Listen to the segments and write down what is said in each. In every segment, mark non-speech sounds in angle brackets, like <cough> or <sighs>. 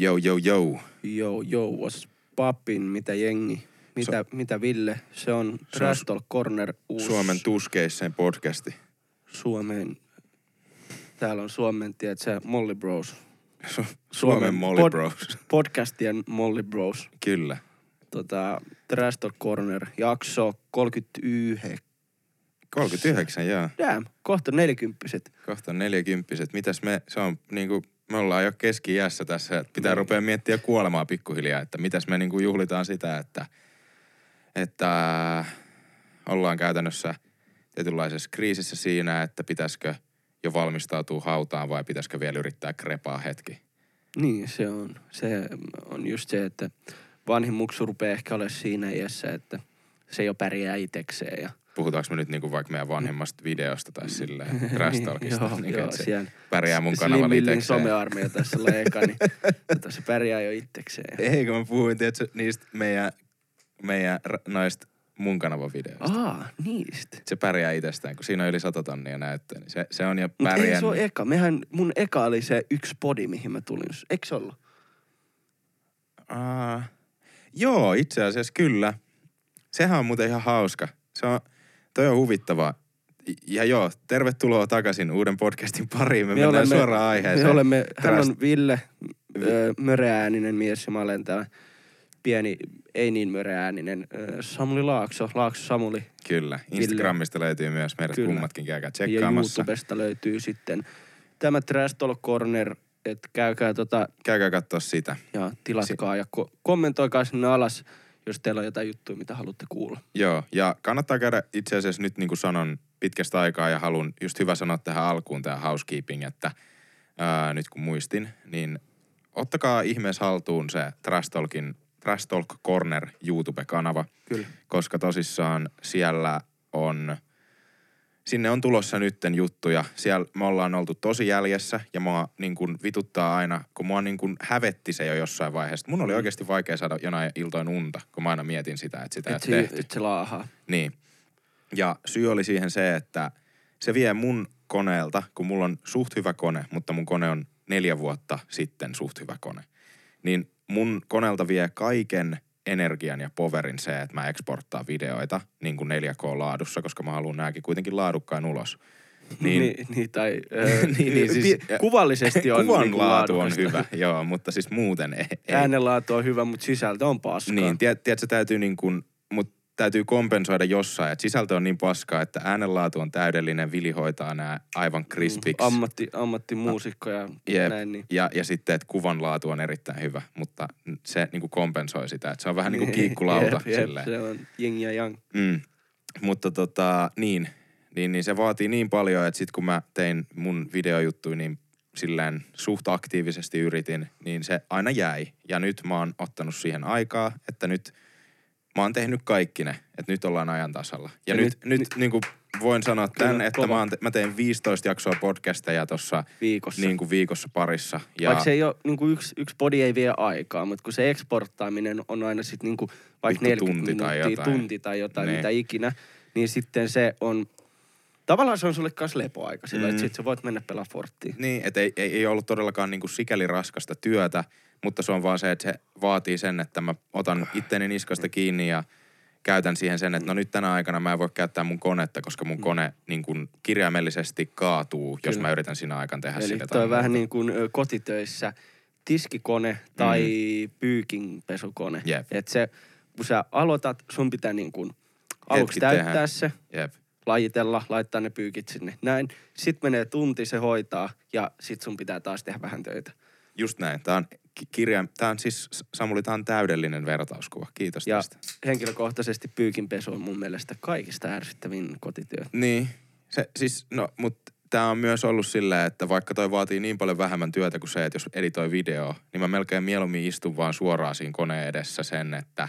Yo, yo, yo. Yo, yo, what's poppin, mitä jengi? Mitä, mitä Ville? Se on Trash Talk Corner uusi Suomen tuskeisseen podcasti. Suomen, täällä on Suomen, tiedätkö, Molly Bros. Su- Suomen Molly pod- Bros. <laughs> Podcastien Molly Bros. Kyllä. Tota, Trash Talk Corner, jakso 39. 39, joo. Damn, kohta nelikymppiset. Kohta neljäkymppiset. Mitäs me, se on niinku, me ollaan jo keski-iässä tässä. että Pitää Niin. rupea miettiä kuolemaa pikkuhiljaa, että mitäs me niinku juhlitaan sitä, että, että ollaan käytännössä tietynlaisessa kriisissä siinä, että pitäisikö jo valmistautua hautaan vai pitäisikö vielä yrittää krepaa hetki. Niin, se on. Se on just se, että vanhin muksu rupeaa ehkä olemaan siinä iässä, että se jo pärjää itekseen. Ja Puhutaanko me nyt niinku vaikka meidän vanhemmasta videosta tai silleen <laughs> trash talkista, joo, niin joo, että se siellä pärjää mun kanavalla Millin itekseen. somearmeija tässä <laughs> eka, niin tota, se pärjää jo itsekseen. Eikö mä puhuin, tiedätkö, niistä meidän, meidän noista mun kanavan videoista. Aa, niistä. Se pärjää itsestään, kun siinä on yli sata tonnia näyttöä, niin se, se on jo Mutta ei pärjännyt. se ole eka. Mehän, mun eka oli se yksi podi, mihin mä tulin. Eikö se ollut? Aa, joo, itse asiassa kyllä. Sehän on muuten ihan hauska. Se on, toi on huvittavaa. Ja joo, tervetuloa takaisin uuden podcastin pariin. Me, me mennään suoraan aiheeseen. Me olemme, hän on Ville, möreääninen mies ja mä olen tämä pieni, ei niin möreääninen Samuli Laakso, Laakso Samuli. Kyllä. Instagramista löytyy myös meidät Kyllä. kummatkin. Käykää Ja tsekkaamassa. YouTubesta löytyy sitten tämä Trash Talk Corner, että käykää tota Käykää katsoa sitä. ja tilatkaa ja ko- kommentoikaa sinne alas, jos teillä on jotain juttuja, mitä haluatte kuulla. Joo, ja kannattaa käydä itse asiassa nyt niin kuin sanon pitkästä aikaa ja haluan just hyvä sanoa tähän alkuun tämä housekeeping, että ää, nyt kun muistin, niin ottakaa ihmeessä haltuun se Trash Talkin, Trash Talk Corner YouTube-kanava, Kyllä. koska tosissaan siellä on, sinne on tulossa nytten juttuja. Siellä me ollaan oltu tosi jäljessä ja mua niin kuin vituttaa aina, kun mua niin kuin hävetti se jo jossain vaiheessa. Mun oli oikeasti vaikea saada jonain iltoin unta, kun mä aina mietin sitä, että sitä ei Et se, tehty. et se laahaa. Niin. Ja syy oli siihen se, että se vie mun koneelta, kun mulla on suht hyvä kone, mutta mun kone on neljä vuotta sitten suht hyvä kone. Niin mun koneelta vie kaiken energian ja poverin se, että mä eksporttaan videoita niin kuin 4K-laadussa, koska mä haluan nääkin kuitenkin laadukkaan ulos. Niin, <laughs> Niin, niin, niin tai <laughs> ö, Niin, niin, siis- kuvallisesti on <laughs> kuvan niinku laatu on hyvä, joo, mutta siis muuten ei. ei. Äänenlaatu on hyvä, mutta sisältö on paskaa. Niin, tiedät, tiedät, se täytyy niin kuin, täytyy kompensoida jossain, että sisältö on niin paskaa, että äänenlaatu on täydellinen, Vili hoitaa nämä aivan krispiksi. Ammatti, ammattimuusikko ja Jep. näin. Niin. Ja, ja sitten, että kuvan laatu on erittäin hyvä, mutta se niin kuin kompensoi sitä, että se on vähän niin kuin kiikkulauta. Jep, jep, se on jing ja yang. Mm. Mutta tota, niin, niin, niin se vaatii niin paljon, että sitten kun mä tein mun videojuttuja, niin silleen suht aktiivisesti yritin, niin se aina jäi. Ja nyt mä oon ottanut siihen aikaa, että nyt mä oon tehnyt kaikki ne, että nyt ollaan ajan tasalla. Ja, Ja nyt, nyt- nyt, niin kuin voin sanoa tämän, Kyllä, että kova. mä, oon, mä tein 15 jaksoa podcasteja tuossa Viikossa. niin kuin viikossa parissa. Ja Vaikka se ei ole, niin kuin yksi, yksi podi ei vie aikaa, mutta kun se eksporttaaminen on aina sitten niin kuin vaikka Vittu 40 tunti tai minuuttia, jotain. tunti tai jotain, Niin. mitä ikinä, niin sitten se on, tavallaan se on sulle kanssa lepoaika sillä, Mm. että sit sä voit mennä pelaa Forttiin. Niin, että ei, ei, ei ollut todellakaan niin kuin sikäli raskasta työtä, mutta se on vaan se, että se vaatii sen, että mä otan itteni niskasta kiinni ja käytän siihen sen, että no nyt tänä aikana mä en voi käyttää mun konetta, koska mun kone niin kuin kirjaimellisesti kaatuu, jos Kyllä. mä yritän siinä aikana tehdä Eli sitä. toi on vähän niin kuin kotitöissä tiskikone tai pyykinpesukone. Jep. Et se, kun sä aloitat, sun pitää niin kuin aluksi Hetki täyttää tehdä. se, Jep. lajitella, laittaa ne pyykit sinne. Näin. Sitten menee tunti, se hoitaa ja sit sun pitää taas tehdä vähän töitä. Just näin. Tämä on ki- kirja, tämä on siis, Samuli, tämä on täydellinen vertauskuva. Kiitos Ja tästä. henkilökohtaisesti pyykinpesu on mun mielestä kaikista ärsyttävin kotityö. Niin, se siis, no, mutta tämä on myös ollut silleen, että vaikka toi vaatii niin paljon vähemmän työtä kuin se, että jos editoi video, niin mä melkein mieluummin istun vaan suoraan siinä koneen edessä sen, että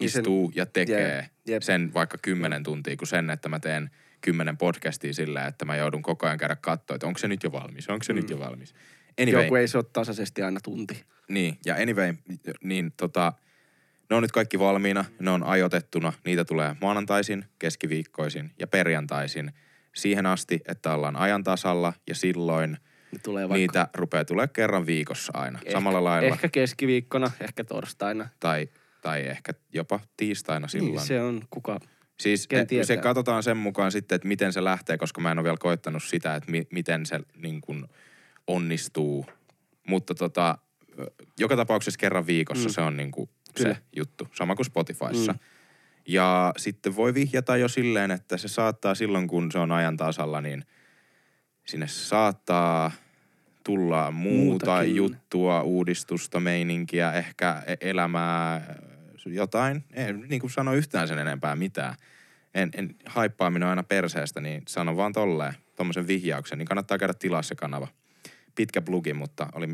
Niin sen- istuu ja tekee Jep, jep. sen vaikka kymmenen tuntia, kuin sen, että mä teen kymmenen podcastia sillä, että mä joudun koko ajan käydä katsoa, että onko se nyt jo valmis, onko se nyt jo valmis. Anyway, Joku ei se ole tasaisesti aina tunti. niin, ja anyway, niin tota, ne on nyt kaikki valmiina, ne on ajoitettuna, niitä tulee maanantaisin, keskiviikkoisin ja perjantaisin siihen asti, että ollaan ajan tasalla ja silloin Ne tulee vaikka niitä rupeaa tulee kerran viikossa aina. Samalla lailla. Ehkä keskiviikkona, ehkä torstaina. Tai, tai ehkä jopa tiistaina silloin. Niin, se on kuka... Siis e- se katsotaan sen mukaan sitten, että miten se lähtee, koska mä en ole vielä koittanut sitä, että mi- miten se niin kuin onnistuu. Mutta tota, joka tapauksessa kerran viikossa Mm. se on niin kuin Kyllä. se juttu. Sama kuin Spotifyssa. Mm. Ja sitten voi vihjata jo silleen, että se saattaa silloin, kun se on ajan tasalla, niin sinne saattaa tulla muuta Muutakin. juttua, uudistusta, meininkiä, ehkä e- elämää, jotain. En niin kuin sano yhtään sen enempää mitään. En, en haippaaminen on aina perseestä, niin sano vaan tolleen, tommosen vihjauksen, niin kannattaa käydä tilaa se kanava. Pitkä plugi, mutta oli,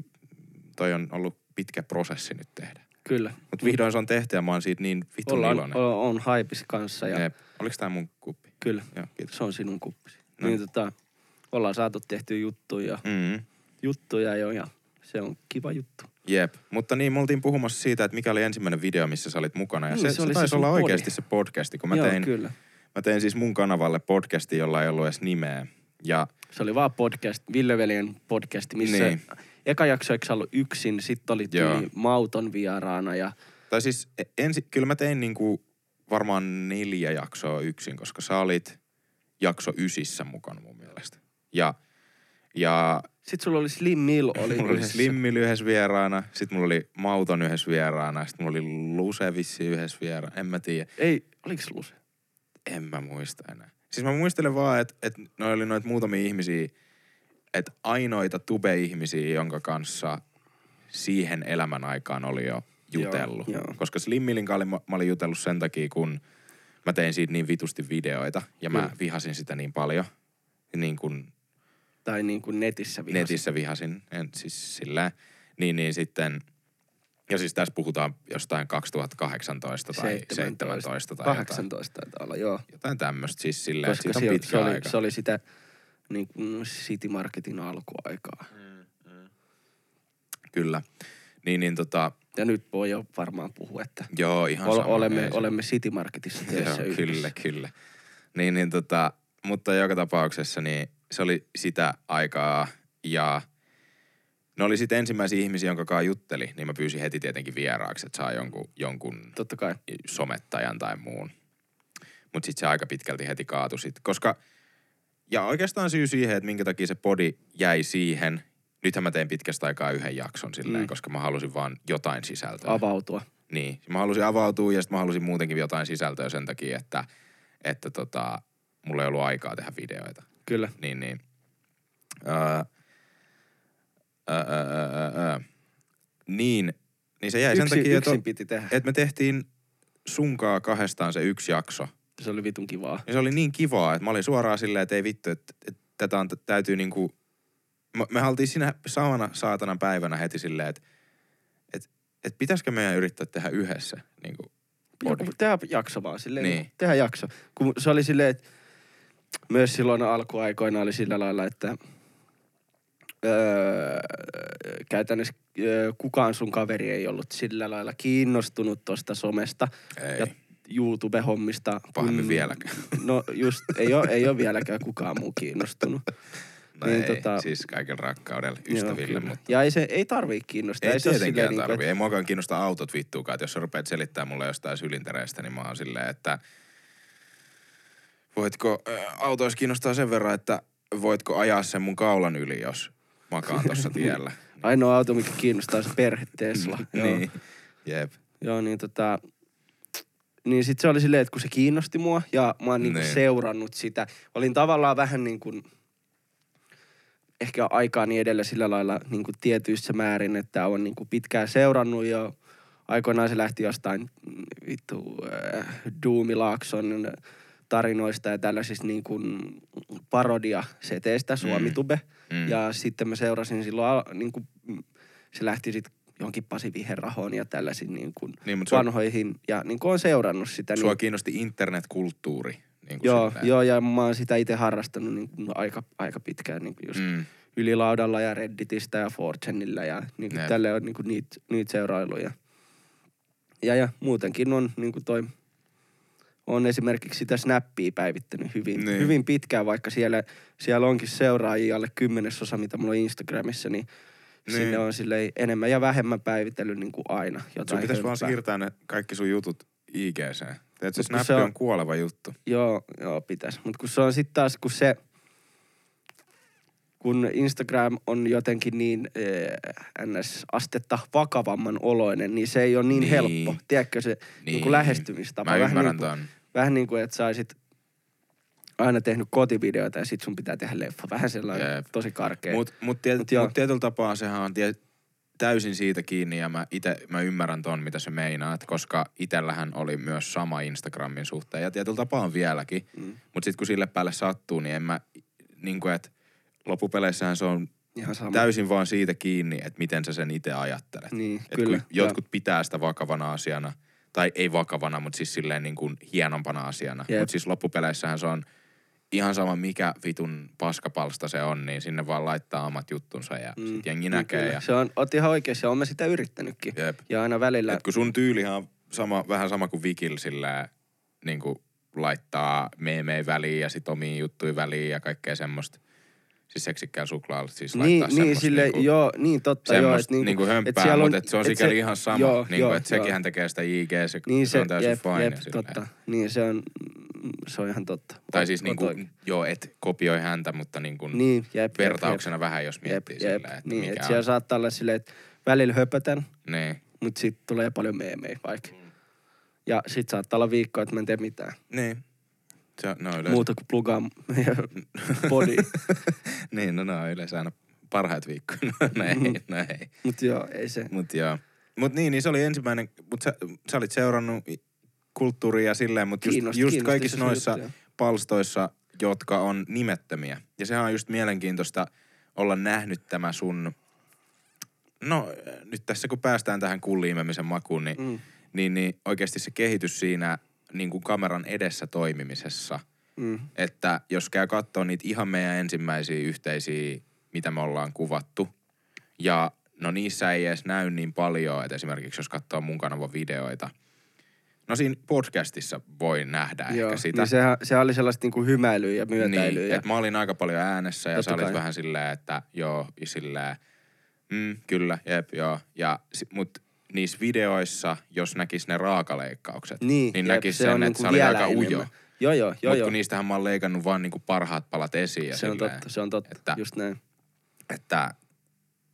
toi on ollut pitkä prosessi nyt tehdä. Kyllä. Mutta vihdoin se on tehty ja mä oon siitä niin vitun Ollaan, iloinen. on, on haipis kanssa ja Jep. Oliko tää mun kuppi? kyllä, Joo, kiitos. se on sinun kuppisi. No. Niin tota, ollaan saatu tehtyä juttuja, Mm. juttuja jo ja se on kiva juttu. Jep. Mutta niin, me oltiin puhumassa siitä, että mikä oli ensimmäinen video, missä sä olit mukana. Ja Niin, se, se se, oli se taisi sun olla podi. oikeasti se podcasti, kun mä Joo, tein, kyllä. mä tein siis mun kanavalle podcasti, jolla ei ollut edes nimeä. Ja Se oli vaan podcast, Ville Veljen podcasti, missä Niin. eka jakso eikö ollut yksin, sitten oli Joo. tyyli Mauton vieraana ja Tai siis e- ensi, kyllä mä tein niinku varmaan neljä jaksoa yksin, koska sä olit jakso ysissä mukana mun mielestä. Ja, ja sitten sulla oli Slim Mill <laughs> oli mulla oli yhdessä. Slimmil yhdessä vieraana, sit mulla oli Mauton yhdessä vieraana, sit mulla oli Lusevissi yhdessä vieraana, en mä tiedä. Ei, oliko Luse? En mä muista enää. Siis mä muistelen vaan, että et ne oli noita muutamia ihmisiä, että ainoita tube-ihmisiä, jonka kanssa siihen elämän aikaan oli jo jutellut. Joo, joo. Koska Slimmilin kanssa mä, mä olin jutellut sen takia, kun mä tein siitä niin vitusti videoita ja mä Kyllä. vihasin sitä niin paljon. Niin kuin Tai niin kuin netissä vihasin. netissä vihasin, en, siis sillä niin, niin sitten, ja siis tässä puhutaan jostain 2018 tai 17, tai jotain, 18 taitaa olla, joo. jotain tämmöistä, siis silleen, Koska siitä on se, pitkä se, oli, aika. se oli sitä niin kuin City Marketin alkuaikaa. Kyllä. Niin, niin tota, Ja nyt voi jo varmaan puhua, että joo, ihan ol, sama. olemme, ei olemme City Marketissa töissä Joo, yhdessä. kyllä, kyllä. Niin, niin tota, mutta joka tapauksessa niin se oli sitä aikaa ja ne oli sitten ensimmäisiä ihmisiä, jonka kanssa jutteli, niin mä pyysin heti tietenkin vieraaksi, että saa jonkun, jonkun Totta kai. somettajan tai muun. Mutta sitten se aika pitkälti heti kaatui sit, koska ja oikeastaan syy siihen, että minkä takia se podi jäi siihen, nythän mä tein pitkästä aikaa yhden jakson silleen, Mm. koska mä halusin vaan jotain sisältöä. Avautua. Niin, mä halusin avautua ja sitten mä halusin muutenkin jotain sisältöä sen takia, että, että tota, mulla ei ollut aikaa tehdä videoita. Kyllä. Niin, niin. Öö, öö, öö, öö. Niin, niin se jäi sen Yksin, takia, että, piti tehdä. että me tehtiin sunkaa kahdestaan se yksi jakso. Se oli vitun kivaa. Ja se oli niin kivaa, että mä olin suoraan silleen, että ei vittu, että, että tätä on, täytyy niinku... Me, me haltiin siinä samana saatana päivänä heti silleen, että, että, että pitäisikö meidän yrittää tehdä yhdessä niinku podi. Tehdä jakso vaan silleen. Niin. Niin. Tehdä jakso. Kun se oli silleen, että myös silloin alkuaikoina oli sillä lailla, että öö, käytännössä öö, kukaan sun kaveri ei ollut sillä lailla kiinnostunut tosta somesta Ei, ja YouTube-hommista. pahemmin kun- vieläkään. No just, ei ole, ei ole <laughs> vieläkään kukaan muu kiinnostunut. No Niin, ei, tota- siis kaiken rakkaudella Joo, ystäville, kyllä. mutta... Ja ei, se, ei tarvii kiinnostaa. Ei ole tietenkään silleen tarvii. niinku, Ei muakaan kiinnosta autot vittuukaan. Että jos sä rupeat selittämään mulle jostain sylintereistä, niin mä oon silleen, että voitko, ä, auto olisi kiinnostaa sen verran, että voitko ajaa sen mun kaulan yli, jos makaan tuossa <laughs> tiellä. Ainoa auto, mikä kiinnostaa, on se perhe Tesla. <laughs> Joo. niin, jep. Joo, niin tota... Niin sit se oli silleen, että kun se kiinnosti mua ja mä oon niinku Niin. seurannut sitä. Olin tavallaan vähän niin kuin ehkä aikaani edellä sillä lailla niin kuin tietyissä määrin, että on niin kuin pitkään seurannut jo. Aikoinaan se lähti jostain mm, vittu äh, Duumilaakson tarinoista ja tällaisista niin kuin parodia seteistä Suomitube. Mm. Mm. Ja sitten mä seurasin silloin, niin kuin, mm, se lähti sitten johonkin Pasi Viherrahoon ja tällaisiin niin kuin Niin, mutta sua, vanhoihin. Ja niin kuin on seurannut sitä. sua Niin, kiinnosti internetkulttuuri. Niin kuin joo, joo, ja mä oon sitä itse harrastanut niin kuin aika, aika pitkään niin kuin just mm. Ylilaudalla ja Redditistä ja 4chanilla ja niin kuin tälle on niin kuin niitä, niitä seurailuja. Ja, ja muutenkin on niin kuin toi, on esimerkiksi sitä Snappia päivittänyt hyvin, Niin. hyvin pitkään, vaikka siellä, siellä onkin seuraajia alle kymmenesosa, mitä mulla on Instagramissa, niin, Niin. sinne on silleen enemmän ja vähemmän päivitellyt niin kuin aina jotain Sun pitäisi vaan siirtää ne kaikki sun jutut IGC. Tiedätkö, Snappi se on... on- kuoleva juttu. Joo, joo, pitäisi. Mutta kun se on sitten taas, kun se, kun Instagram on jotenkin niin äh, ns-astetta vakavamman oloinen, niin se ei ole niin, Niin. helppo. Tiedätkö se niin. kuin lähestymistapa? Mä vähän ymmärrän niin kuin. Vähän niin kuin, että saisit aina tehnyt kotivideoita ja sit sun pitää tehdä leffa. Vähän sellainen Jep. tosi karkea. Mut, mut, tiet, Mut mut tietyllä tapaa sehän on tie, täysin siitä kiinni ja mä ite, mä ymmärrän ton, mitä sä meinaat, koska itellähän oli myös sama Instagramin suhteen ja tietyllä tapaa on vieläkin. Mm. Mut sit kun sille päälle sattuu, niin en mä, niin kuin, että loppupeleissähän se on Ihan sama. täysin vaan siitä kiinni, että miten sä sen itse ajattelet. Niin, Et kyllä. kun jotkut pitää sitä vakavana asiana, tai ei vakavana, mutta siis silleen niin kuin hienompana asiana. Jep. Mutta siis loppupeleissähän se on ihan sama mikä vitun paskapalsta se on, niin sinne vaan laittaa omat juttunsa ja mm. sit jengi näkee. kyllä. Ja, Se on, oot ihan oikeassa, oon mä sitä yrittänytkin. jep. Ja aina välillä... Et kun sun tyylihan on sama, vähän sama kuin Vikil silleen, niin kuin laittaa meemei väliin ja sit omiin juttuja väliin ja kaikkea semmoista. Siis seksikkään suklaalla siis Niin, laittaa niin semmoista sille, niinku- joo, niin totta, joo. semmoista Et niinku, niinku, hömppää, et siellä mutta et se on et sikäli ihan sama. Joo, niinku, joo, että sekin hän tekee sitä IG, se, Niin se, se, on täysin jep, fine. jep, totta. Niin se on, se on ihan totta. Tai siis niinku, joo, et kopioi häntä, mutta niinku Niin, jep, vertauksena jep. vähän, jos miettii Jep, silleen, että niin, mikä että on. siellä saattaa olla silleen, että välillä höpötän, Niin, mutta sitten tulee paljon meemejä vaikka. Ja sit saattaa olla viikko, että mä en tee mitään. niin. Se, no yleensä. Muuta kuin plugaa <laughs> body. <laughs> niin, no, no yleensä aina parhaat viikkoja. <laughs> no ei, Mhm. no ei. Mut joo, ei se. Mut joo. Mut niin, niin se oli ensimmäinen, mut sä, sä olit seurannut kulttuuria ja silleen, mutta just, Kiinnosti- just kiinnosti kaikissa noissa juttu, joo. palstoissa, jotka on nimettömiä. Ja sehän on just mielenkiintoista olla nähnyt tämä sun, no nyt tässä kun päästään tähän kulliimemisen makuun, niin, Mm. niin, niin oikeasti se kehitys siinä niin kuin kameran edessä toimimisessa, Mm. että jos käy katsoa niitä ihan meidän ensimmäisiä yhteisiä, mitä me ollaan kuvattu, ja no niissä ei edes näy niin paljon, että esimerkiksi jos katsoo mun kanavan videoita, no siinä podcastissa voi nähdä Joo, ehkä sitä. niin sehän, sehän oli sellaista niinku hymäilyä ja myötäilyä. Niin, ja, että mä olin aika paljon äänessä ja Totta sä olit kai. vähän silleen, että joo, silleen, mm, kyllä, jep, joo. Ja, mut niissä videoissa, jos näkis ne raakaleikkaukset, niin, niin jep, näkis se sen, on että niinku se oli aika ujo. enemmän. Joo, joo, joo, Mutta kun niistähän mä oon leikannut vaan niinku parhaat palat esiin ja Se on silleen, totta, se on totta, että- just näin. että,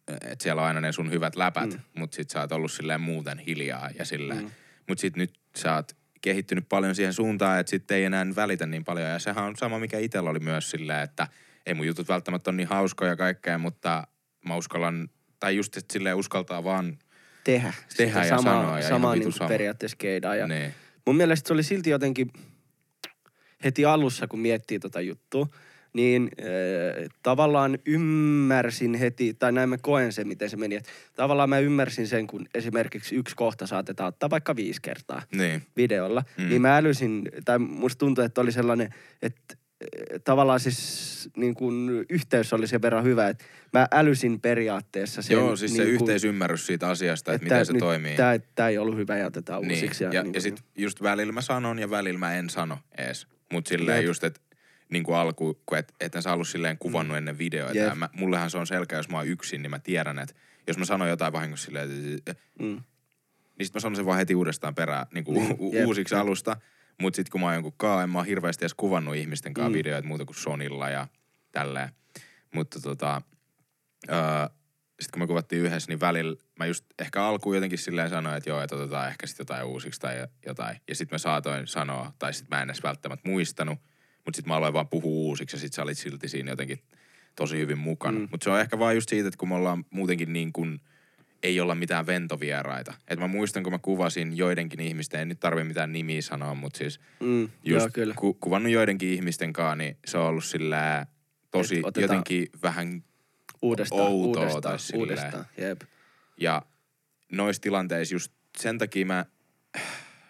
että siellä on aina ne sun hyvät läpät, Mm. mutta sit sä oot ollut silleen muuten hiljaa ja silleen. Mm. Mutta sit nyt sä oot kehittynyt paljon siihen suuntaan, että sit ei enää välitä niin paljon. Ja sehän on sama, mikä itsellä oli myös silleen, että ei mun jutut välttämättä ole niin hauskoja ja kaikkea, mutta mä uskallan, tai just, että silleen uskaltaa vaan, Tehdä. Tehdä sitä ja samaa, sanoa ja samaa niin sama. periaatteessa keidaa. Ja niin, Mun mielestä se oli silti jotenkin heti alussa, kun miettii tota juttua, niin äh, tavallaan ymmärsin heti, tai näin mä koen sen, miten se meni. Että tavallaan mä ymmärsin sen, kun esimerkiksi yksi kohta saatetaan ottaa vaikka viisi kertaa niin, videolla, mm. Mm. niin mä älysin, tai musta tuntui, että oli sellainen, että tavallaan siis niin kun yhteys oli sen verran hyvä, että mä älysin periaatteessa sen. Joo, siis se niin kun- yhteisymmärrys siitä asiasta, että, miten se nyt toimii. Tää, tää ei ollut hyvä ja otetaan Niin. uusiksi. Ja, ja, niin ja kun- sit just välillä mä sanon ja välillä mä en sano ees. Mut silleen Jep. just, että niin kuin alku, kun et, et en sä ollut silleen kuvannut ennen videoita. Jep. Ja mä, mullehan se on selkeä, jos mä oon yksin, niin mä tiedän, että jos mä sanon jotain vahingossa silleen, että Mm. niin sit mä sanon sen vaan heti uudestaan perään niin kuin Niin, u- jep, uusiksi jep. alusta. Mut sit kun mä oon jonkun kaa, en mä oon hirveästi edes kuvannut ihmisten kanssa Mm. videoita muuta kuin Sonilla ja tälleen. Mutta tota, öö, sit kun me kuvattiin yhdessä, niin välillä mä just ehkä alkuun jotenkin silleen sanoin, että joo, että otetaan ehkä sit jotain uusiksi tai jotain. Ja sit mä saatoin sanoa, tai sit mä en edes välttämättä muistanut, mutta sit mä aloin vaan puhua uusiksi ja sit sä olit silti siinä jotenkin tosi hyvin mukana. Mm. Mm. Mutta se on ehkä vaan just siitä, että kun me ollaan muutenkin niin kuin, ei olla mitään ventovieraita. Et mä muistan, kun mä kuvasin joidenkin ihmisten, en nyt tarvi mitään nimiä sanoa, mutta siis Mm, just joo, kyllä. Ku, kuvannut joidenkin ihmisten kanssa, niin se on ollut sillä tosi Et jotenkin vähän Uudestaan, outoa uudestaan, tai silleen. uudestaan, jep. ja noissa tilanteissa just sen takia mä <sighs>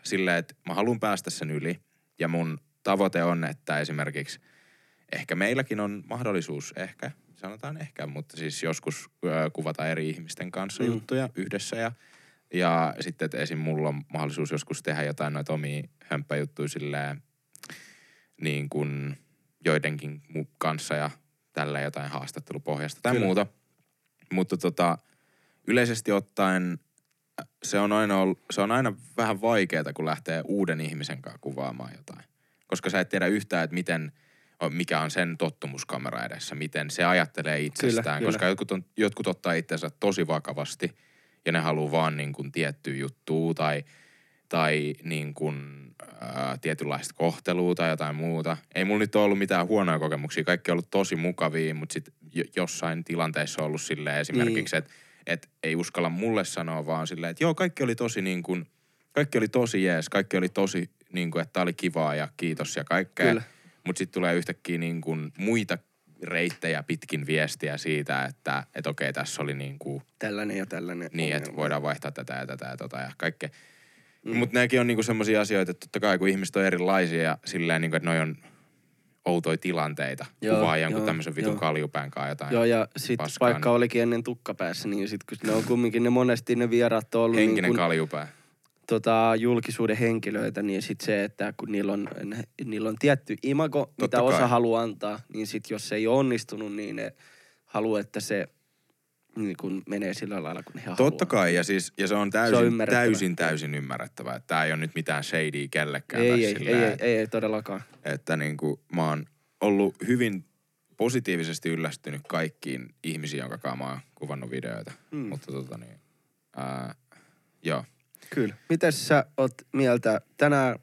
silleen, että mä haluan päästä sen yli. Ja mun tavoite on, että esimerkiksi ehkä meilläkin on mahdollisuus, ehkä, sanotaan ehkä, mutta siis joskus kuvata eri ihmisten kanssa Mm. juttuja yhdessä ja Ja sitten, että esim. mulla on mahdollisuus joskus tehdä jotain noita omia hömppäjuttuja silleen niin kuin joidenkin kanssa ja tällä jotain haastattelupohjasta tai Kyllä. muuta. Mutta tota, yleisesti ottaen se on aina, ollut, se on aina vähän vaikeaa, kun lähtee uuden ihmisen kanssa kuvaamaan jotain. Koska sä et tiedä yhtään, että miten, mikä on sen tottumuskamera edessä, miten se ajattelee itsestään. kyllä. koska jotkut, on, jotkut ottaa itsensä tosi vakavasti ja ne haluaa vaan niin kuin tiettyä juttua tai, tai niin kuin, ää, tietynlaista kohtelua tai jotain muuta. Ei mulla nyt ole ollut mitään huonoja kokemuksia. Kaikki on ollut tosi mukavia, mutta sitten jossain tilanteessa on ollut silleen esimerkiksi, Niin. että et ei uskalla mulle sanoa vaan silleen, että joo, kaikki oli tosi niin kuin, kaikki oli tosi jees, kaikki oli tosi niin kuin, että oli kivaa ja kiitos ja kaikkea. Kyllä. Mutta sitten tulee yhtäkkiä niin kuin muita reittejä pitkin viestiä siitä, että et okei, tässä oli niin kuin, Tällainen ja tällainen. niin, että voidaan vaihtaa tätä ja tätä ja tota ja kaikkea. Mm. Mutta nämäkin on niinku semmoisia asioita, että totta kai kun ihmiset on erilaisia ja silleen niinku, että noi on outoja tilanteita. Joo, Kuvaa jonkun joo, tämmöisen vitun kaljupään kanssa jotain. Joo, ja sit paskaa, vaikka niin- olikin ennen tukkapäässä, niin sit kun ne on kumminkin ne monesti ne vieraat on ollut Henkinen niin kun, kaljupää. Tota, julkisuuden henkilöitä, niin sit se, että kun niillä on, niillä on tietty imago, Totta mitä osa kai. haluaa antaa, niin sit jos se ei ole onnistunut, niin ne haluaa, että se niin kun menee sillä lailla, kun he Totta haluaa. kai, ja, siis, ja se on täysin, ymmärrettävä. täysin, täysin ymmärrettävää. Että tää ei ole nyt mitään shadyä kellekään. Ei, ei, ei, silleen, ei, ei, ei, todellakaan. Että niinku, mä oon ollut hyvin positiivisesti yllästynyt kaikkiin ihmisiin, jonka kanssa mä oon kuvannut videoita. Mm. Mutta tota niin, ää, joo. Kyllä. Mites sä oot mieltä? Tänään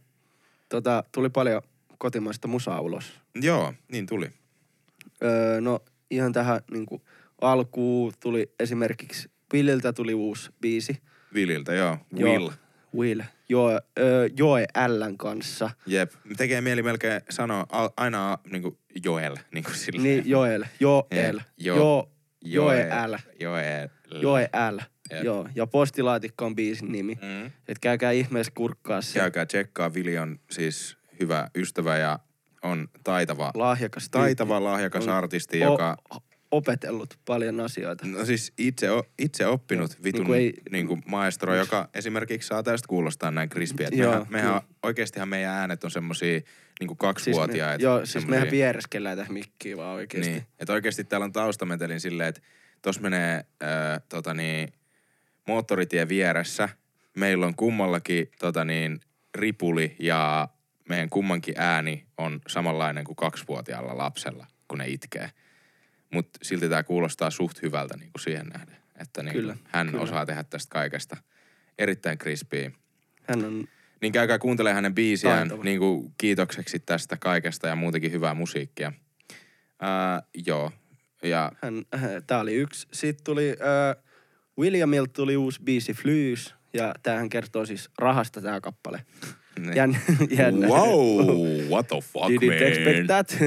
tota, tuli paljon kotimaista musaa ulos. Joo, niin tuli. Öö, no ihan tähän niin kuin, alkuun tuli esimerkiksi Williltä tuli uusi biisi. Vililtä, joo. Joo. Will. Will. Joe, öö, Joe Ln kanssa. Jep. Tekee mieli melkein sanoa a- aina niinku Joel, niinku sillä. Niin Joel. Joel. Jep. Jo, Jo- Joe L. Joel. Jep. Joo. Ja postilaatikko on biisin nimi. Mm. Et käykää ihmeessä kurkkaa se. Käykää tsekkaa. Vili on siis hyvä ystävä ja on taitava, Lahjakas tyyppi. taitava lahjakas On artisti, joka... O- opetellut paljon asioita. No siis itse, o, itse oppinut vitun Niinku ei- niin kuin maestro, joka esimerkiksi saa tästä kuulostaa näin krispiä. Joo, Mehän, mehän, oikeastihan meidän äänet on semmosia niin kuin Siis me, kaksivuotiaita. joo, siis semmosia- mehän viereskellään tähän mikkiin vaan oikeesti. Niin, että oikeasti täällä on taustametelin silleen, että tos menee äh, tota niin, moottoritie vieressä. Meillä on kummallakin tota niin, ripuli ja meidän kummankin ääni on samanlainen kuin kaksivuotiaalla lapsella, kun ne itkee. Mutta silti tämä kuulostaa suht hyvältä niin kuin siihen nähden. Että niin Kyllä, hän kyllä. osaa tehdä tästä kaikesta erittäin krispiä. Hän on Niin käykää kuuntelemaan hänen biisiään Taitava. niin kuin kiitokseksi tästä kaikesta ja muutenkin hyvää musiikkia. Ää, joo. Ja Hän, äh, tää oli yksi. Sitten tuli, äh, Williamilta tuli uusi biisi Flyys, ja tämähän kertoo siis rahasta tää kappale. ne, Jän, <laughs> jännä. wow, <laughs> what the fuck Didn't man? expect that.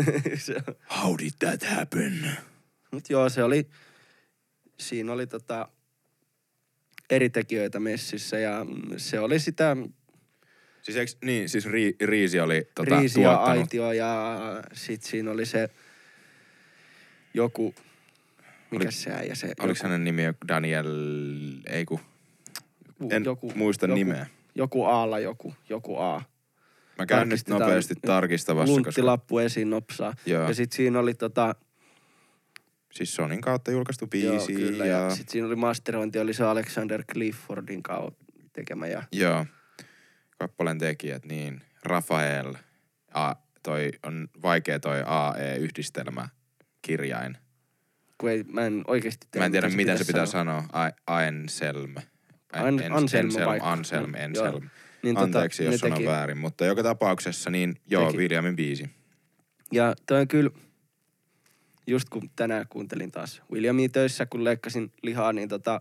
<laughs> How did that happen? Mut joo, se oli, siinä oli tota eri tekijöitä messissä, ja se oli sitä Siis eiks, niin, siis ri, Riisi oli tota, Riisi ja tuottanut. Aitio, ja sit siinä oli se joku, mikä Oli- se äijä se, Oliko hänen nimi joku Daniel, ei ku, joku, en muista joku, nimeä. Joku Aalla joku, joku A. Mä käyn nyt nopeasti tarkistavassa, koska Lunttilappu esiin nopsaa. Joo. Ja sit siinä oli tota, siis Sonin kautta julkaistu joo, biisi kyllä, ja, ja sit siinä oli masterointi, oli se Alexander Cliffordin kautta tekemä. Ja joo, kappaleen tekijät, niin Rafael, A, toi on vaikea toi AE-yhdistelmä kirjain. Kun ei, mä en oikeesti tiedä, Mä en tiedä, mitä miten se pitää sanoa. sanoa. A- Aenselm. An- En- Anselm Enselm, vaikka. Anselm, Joo. Enselm. Niin Anteeksi, ne jos sanon teki- väärin. Mutta joka tapauksessa, niin joo, Teki. Williamin biisi. Ja toi on kyllä, just kun tänään kuuntelin taas Williamia töissä, kun leikkasin lihaa, niin tota,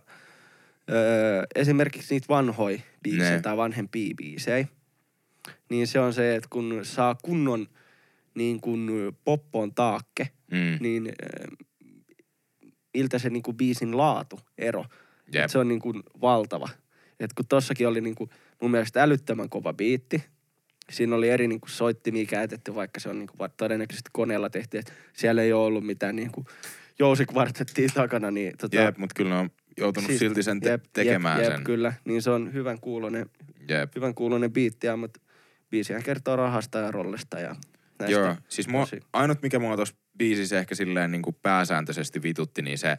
öö, esimerkiksi niitä vanhoja biisejä Ne. tai vanhempia biisejä, niin se on se, että kun saa kunnon niin kun poppoon taakke, Mm. niin öö, miltä se niin kuin biisin laatu ero. Et se on niin kuin valtava. Et kun tossakin oli niin kuin mun mielestä älyttömän kova biitti, siinä oli eri niin kuin soittimia käytetty, vaikka se on niin kuin va- todennäköisesti koneella tehty. Et siellä ei ole ollut mitään niin kuin jousikvartettia takana, niin tota, Jep, mutta kyllä on joutunut Siis- silti sen te- jep, tekemään jep, sen. Jep, kyllä, niin se on hyvän kuulonen, Jep. hyvän kuulonen biittiä, mutta biisihän kertoo rahasta ja rollista ja näistä. Joo, siis mua, ainut mikä mua tuossa biisissä ehkä silleen niin kuin pääsääntöisesti vitutti, niin se,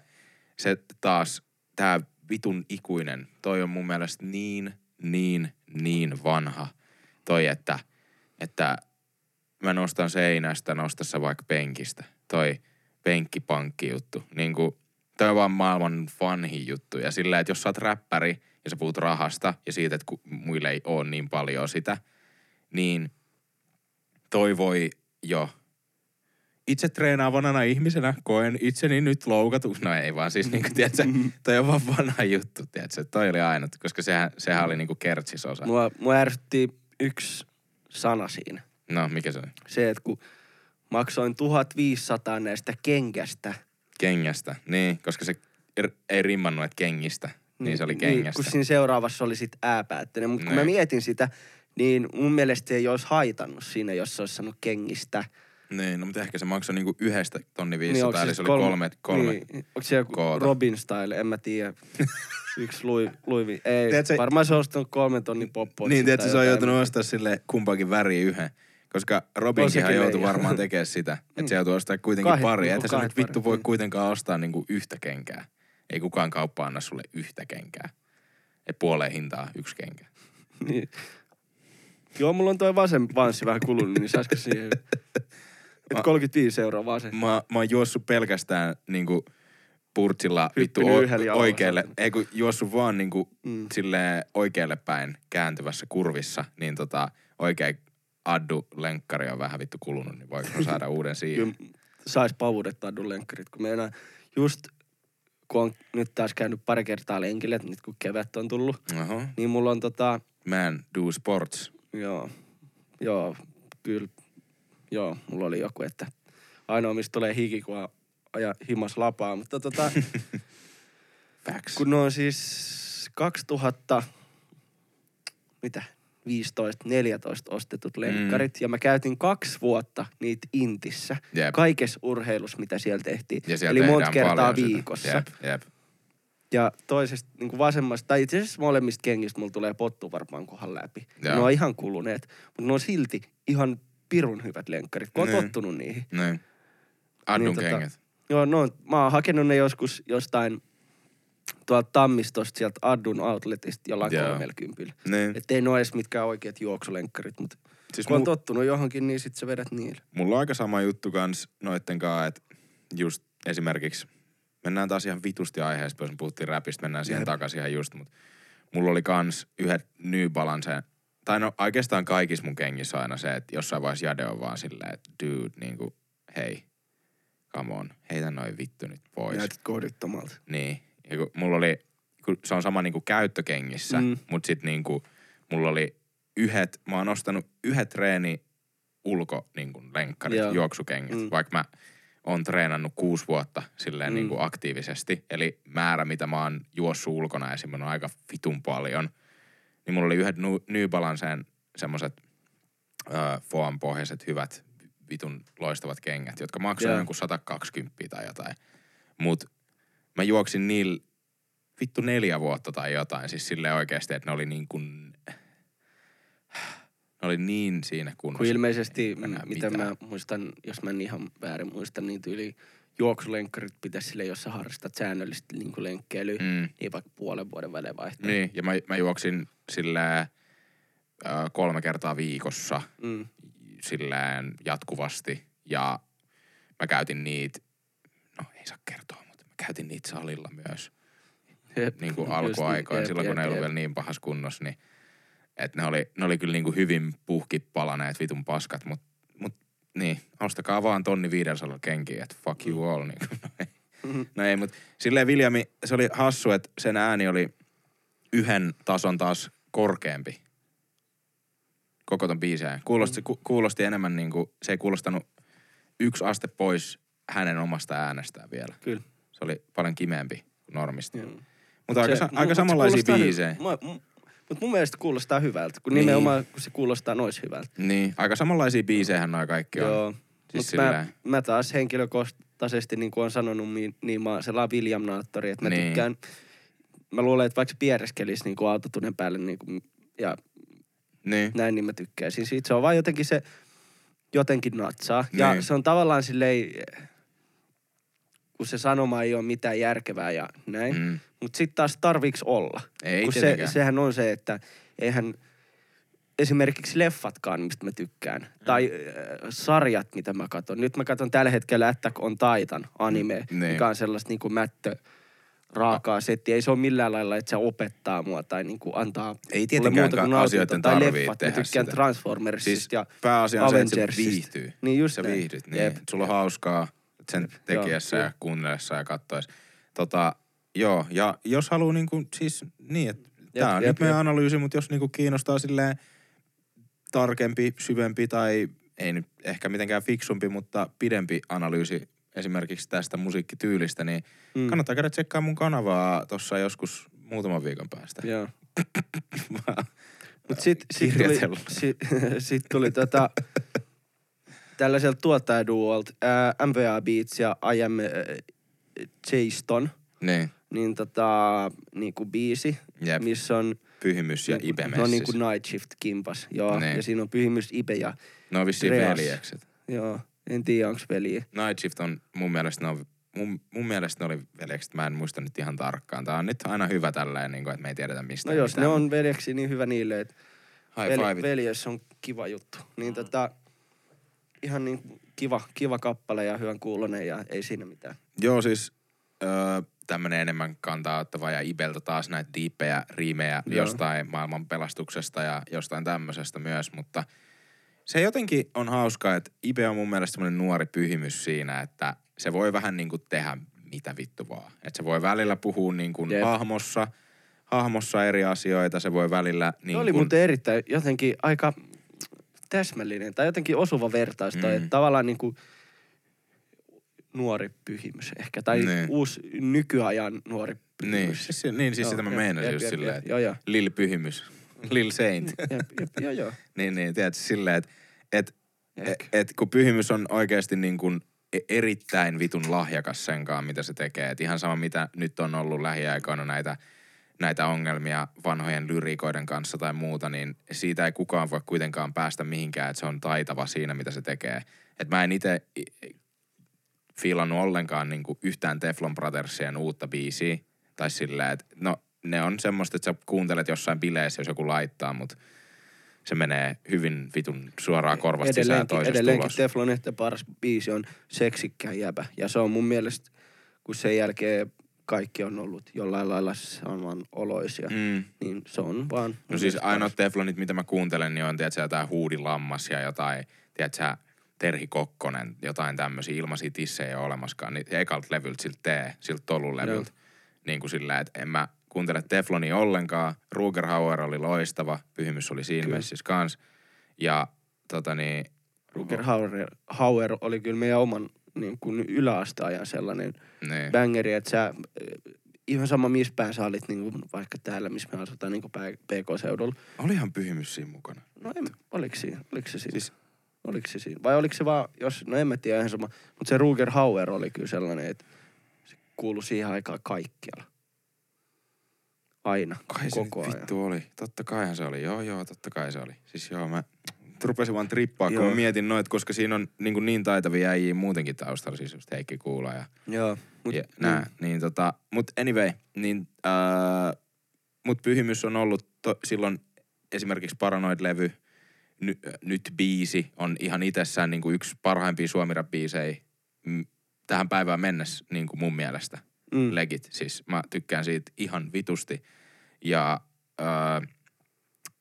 se taas, tää vitun ikuinen, toi on mun mielestä niin, niin, niin vanha. Toi, että, että mä nostan seinästä, nosta sä vaikka penkistä. Toi penkkipankki juttu. Niin kuin, toi on vaan maailman vanhin juttu. Ja silleen, että jos sä oot räppäri ja sä puhut rahasta ja siitä, että muille ei ole niin paljon sitä, niin toi voi jo itse treenaavana ihmisenä koen itseni nyt loukatu. No ei vaan siis niinku, tiedätkö, toi on vaan vanha juttu, tiedätkö, toi oli ainut, koska sehän, sehän oli niinku kertsisosa. Mua, mua ärsytti yksi sana siinä. No, mikä se oli? Se, että kun maksoin 1500 näistä kengästä. Kengästä, niin, koska se er- ei rimmannut, että kengistä, niin se oli kengästä. kun siinä seuraavassa oli sit ääpäättöinen. Mutta kun mä Niin. mietin sitä, niin mun mielestä se ei olisi haitannut siinä, jos se olisi sanonut kengistä. Niin, no mutta ehkä se maksoi niinku yhdestä tonni Niin 500, onko eli siis se oli kolme, kolme. Niin, onko se joku koota. Robin style, en mä tiedä. <laughs> Yksi lui, luivi. Ei, Tiedätkö- varmaan se on ostanut kolmen tonnin poppoa. Niin, tiedätkö, se on joutunut ostaa sille kumpaankin väriin yhden. Koska Robinkinhan sekin joutui varmaan tekemään sitä. <laughs> Että se joutui ostaa kuitenkin Kahdet- pari. niinku Että kahdet nyt vittu voi Mm. kuitenkaan ostaa niinku yhtä kenkää. Ei kukaan kauppa anna sulle yhtä kenkää. Et puoleen hintaa yksi kenkä. <laughs> Niin. Joo, mulla on toi vasen vanssi vähän kulunut, niin saisiko siihen... Et 35 euroa vasen. Mä, mä oon juossut pelkästään niinku purtsilla vittu o- oikealle. Ei kun juossut vaan niinku Mm. silleen oikealle päin kääntyvässä kurvissa. Niin tota oikein addu lenkkari on vähän vittu kulunut. Niin voiko saada <laughs> uuden siihen? Kyllä sais pavuudettaa lenkkarit, kun meinaa just kun on nyt taas käynyt pari kertaa lenkille, nyt kun kevät on tullut, Oho. niin mulla on tota, Man do sports. joo, joo, kyllä, joo, mulla oli joku, että ainoa mistä tulee hiki, kun aja himas lapaa, mutta tota, <laughs> Facts. kun on siis 2000, mitä, 15, 14 ostetut lenkkarit, mm. ja mä käytin kaksi vuotta niitä Intissä, Jep. kaikessa urheilussa, mitä siellä tehtiin. Ja siellä Eli monta kertaa viikossa. Jep, jep. Ja toisesta niin kuin vasemmasta, tai itse asiassa molemmista kengistä mulla tulee pottu varmaan kohan läpi. Joo. ne on ihan kuluneet, mutta ne on silti ihan pirun hyvät lenkkarit, kun on Niin. tottunut niihin. Niin. Addun Niin, tota- kengät. Joo, no, mä oon hakenut ne joskus jostain tuolta Tammistosta sieltä Addun outletista jollain Joo. 30. Niin. Että ei ne ole edes mitkään oikeat juoksulenkkarit, mutta Siis kun on mul- tottunut johonkin, niin sit sä vedät niillä. Mulla on aika sama juttu kans noitten kanssa, että just esimerkiksi, mennään taas ihan vitusti aiheesta, jos me puhuttiin räpistä, mennään siihen Jep. takaisin ihan just, mutta mulla oli kans yhdet New Balance, tai no oikeastaan kaikissa mun kengissä aina se, että jossain vaiheessa Jade on vaan silleen, että dude, niinku, hei, come on, heitä noin vittu nyt pois. Näytät kodittomalta. Niin. Ja kun mulla oli, kun se on sama niinku käyttökengissä, Mm. mutta sit niinku, mulla oli yhdet, mä oon ostanut yhdet treeni ulko niinku lenkkarit, Joo. juoksukengät, Mm. vaikka mä oon treenannut kuusi vuotta silleen Mm. mm. niinku aktiivisesti. Eli määrä, mitä mä oon juossut ulkona esimerkiksi on aika vitun paljon. Niin mulla oli yhdet New Balanceen semmoset äh, foam-pohjaiset hyvät vitun loistavat kengät, jotka maksoivat Joo. jonkun 120 tai jotain. Mut mä juoksin niillä vittu neljä vuotta tai jotain. Siis silleen oikeasti, että ne oli niin kuin... Ne oli niin siinä kunnossa. Kun ilmeisesti, m- mitä mitään. mä muistan, jos mä en ihan väärin muista, niin tyyli juoksulenkkarit pitäisi sille, jos sä harrastat säännöllisesti niin lenkkeilyä, mm. Niin vaikka puolen vuoden välein vaihtaa. niin, ja mä, mä juoksin silleen äh, kolme kertaa viikossa Mm. silleen jatkuvasti. Ja mä käytin niitä, no ei saa kertoa, mutta mä käytin niitä salilla myös. Jep. niin kuin Just alkuaikoina, jep, silloin kun jep, ne ei ollut jep. vielä niin pahassa kunnossa, niin että ne oli, ne oli kyllä niin kuin hyvin puhki palaneet vitun paskat, mutta mut, niin, ostakaa vaan tonni 500 kenkiä, että fuck you all. Niin kuin, no, ei. Mhm. no ei, mutta silleen Viljami, se oli hassu, että sen ääni oli yhden tason taas korkeampi koko ton biiseen. Kuulosti, ku, kuulosti enemmän niin kuin, se ei kuulostanut yksi aste pois hänen omasta äänestään vielä. Kyllä. Se oli paljon kimeämpi kuin normisti. Joo. Mutta aika, Se- aika samanlaisia hy- biisejä. Mutta mun mielestä kuulostaa hyvältä, kun Niin. nimenomaan kun se kuulostaa nois hyvältä. Niin, aika samanlaisia biisejä noin kaikki on. Joo. Siis mä, mä, taas henkilökohtaisesti, niin kuin on sanonut, niin, niin mä oon sellainen William Naattori, että mä Niin. tykkään mä luulen, että vaikka se piereskelisi niin kuin autotunen päälle niin kuin, ja Niin. näin, niin mä tykkäisin siitä. Se on vaan jotenkin se, jotenkin natsaa. Ja Niin. se on tavallaan silleen, kun se sanoma ei ole mitään järkevää ja näin. Mm. Mutta sitten taas tarviiks olla? Ei kun se, sehän on se, että eihän esimerkiksi leffatkaan, mistä mä tykkään, Mm. tai äh, sarjat, mitä mä katson. Nyt mä katson tällä hetkellä Attack on Titan anime, Mm, niin. mikä on sellaista niinku mättö raakaa settiä. Ei se ole millään lailla, että se opettaa mua tai niinku antaa Ei tietenkään muuta kuin asioiden. Tai leffat, tehdä mä tykkään sitä. Transformersista Siis ja pääasia on se, että se viihtyy. Niin just Sä näin. viihdyt, niin. Jep, Sulla on hauskaa sen tekijässä ja kuunnellessa ja kattoessa. Tota, joo, ja jos haluaa niinku, siis niin, että tää on jep, nyt meidän jep. analyysi, mutta jos niinku kiinnostaa silleen tarkempi, syvempi tai ei nyt ehkä mitenkään fiksumpi, mutta pidempi analyysi esimerkiksi tästä musiikkityylistä, niin Mm. kannattaa käydä tsekkaa mun kanavaa tuossa joskus muutaman viikon päästä. Joo. <laughs> Mut sit, sit tuli, sit, <laughs> sit tuli tota, <laughs> tällaiselta tuottajaduolta ää, MVA Beats ja I Am äh, Jaston, niin, niin tota, niinku biisi, Jep. missä on pyhimys ja Ibe no niinku Night Shift kimpas, joo, Niin. ja siinä on pyhimys Ibe ja, Ne on vissiin Dreas. veljekset. joo, en tiedä onks veliä. Night Shift on mun mielestä ne on, mun, mun mielestä ne oli veljekset, mä en muista nyt ihan tarkkaan. Tää on nyt aina hyvä tälleen, niin kuin, että me ei tiedetä mistä. No jos ne on veljeksi, niin hyvä niille, että High Vel, five. veljes on kiva juttu. Niin tota, ihan niin kiva, kiva kappale ja hyvän kuulonen ja ei siinä mitään. Joo, siis öö, tämmönen enemmän kantaa ottava ja Ibeltä taas näitä diippejä, riimejä Joo. jostain maailman pelastuksesta ja jostain tämmöisestä myös, mutta se jotenkin on hauskaa, että Ibe on mun mielestä semmoinen nuori pyhimys siinä, että se voi vähän niin kuin tehdä mitä vittu vaan. Että se voi välillä puhua niin kuin Jep. hahmossa, hahmossa eri asioita, se voi välillä niin Niin oli kuin, muuten erittäin jotenkin aika täsmällinen tai jotenkin osuva vertaus. Mm. Mm. Että tavallaan niin kuin nuori pyhimys ehkä. Tai Niin. uusi nykyajan nuori Niin, pyhimys. siis, niin, siis Joo, sitä mä meinasin just silleen, että joo. Lil Pyhimys, Lil Saint. Jep, jep, joo, joo. <laughs> niin, niin, tiedätkö, silleen, että et, et, et, kun Pyhimys on oikeasti niin kuin e- erittäin vitun lahjakas senkaan, mitä se tekee. Et ihan sama, mitä nyt on ollut lähiaikoina näitä, näitä ongelmia vanhojen lyriikoiden kanssa tai muuta, niin siitä ei kukaan voi kuitenkaan päästä mihinkään, että se on taitava siinä, mitä se tekee. Et mä en itse fiilannut ollenkaan niin kuin yhtään Teflon Brothersien uutta biisiä. Tai silleen, että no ne on semmoista, että sä kuuntelet jossain bileissä, jos joku laittaa, mutta se menee hyvin vitun suoraan korvasta sisään edelleenkin, toisesta edelleenkin ulos. Teflon ehkä paras biisi on Seksikkään jäbä. Ja se on mun mielestä, kun sen jälkeen kaikki on ollut jollain lailla saman oloisia, mm. Niin se on vaan... No siis ainoat. Teflonit, mitä mä kuuntelen, niin on tiedätkö, jotain huudilammas ja jotain, tiedätkö, Terhi Kokkonen, jotain tämmöisiä ilmaisia tissejä ei ole olemaskaan. Niin ekalta levyltä siltä tee, siltä tolun levyltä. Niin kuin sillä, että en mä kuuntele Teflonia ollenkaan. Ruger Hauer oli loistava, Pyhimys oli siinä Kyllä. messissä kans. Ja tota niin, Ruger Hauer, Hauer oli kyllä meidän oman niin kuin yläasteajan sellainen niin. bangeri, että sä eh, ihan sama missä päin sä olit, niin kuin vaikka täällä, missä me asutaan niin kuin PK-seudulla. Olihan Pyhimys siinä mukana. No en, oliko, siinä, oliko se siinä? Siis- Oliko se siinä? Vai oliko se vaan, jos, no en mä tiedä ihan sama, mutta se Ruger Hauer oli kyllä sellainen, että se kuului siihen aikaan kaikkialla. Aina, Kai se koko nyt ajan. vittu oli. Totta kaihan se oli. Joo, joo, totta kai se oli. Siis joo, mä rupesin vaan trippaa, kun Joo. mä mietin noit, koska siinä on niin, niin taitavia äijiä muutenkin taustalla, siis just Heikki Kuula ja, Joo, mut, ja nää. Niin tota, mut anyway, niin ää, mut Pyhimys on ollut to, silloin esimerkiksi Paranoid-levy, ny, nyt biisi on ihan itsessään niin kuin yksi parhaimpia suomirap-biisejä mm, tähän päivään mennessä niin kuin mun mielestä mm, legit. Siis mä tykkään siitä ihan vitusti. Ja öö,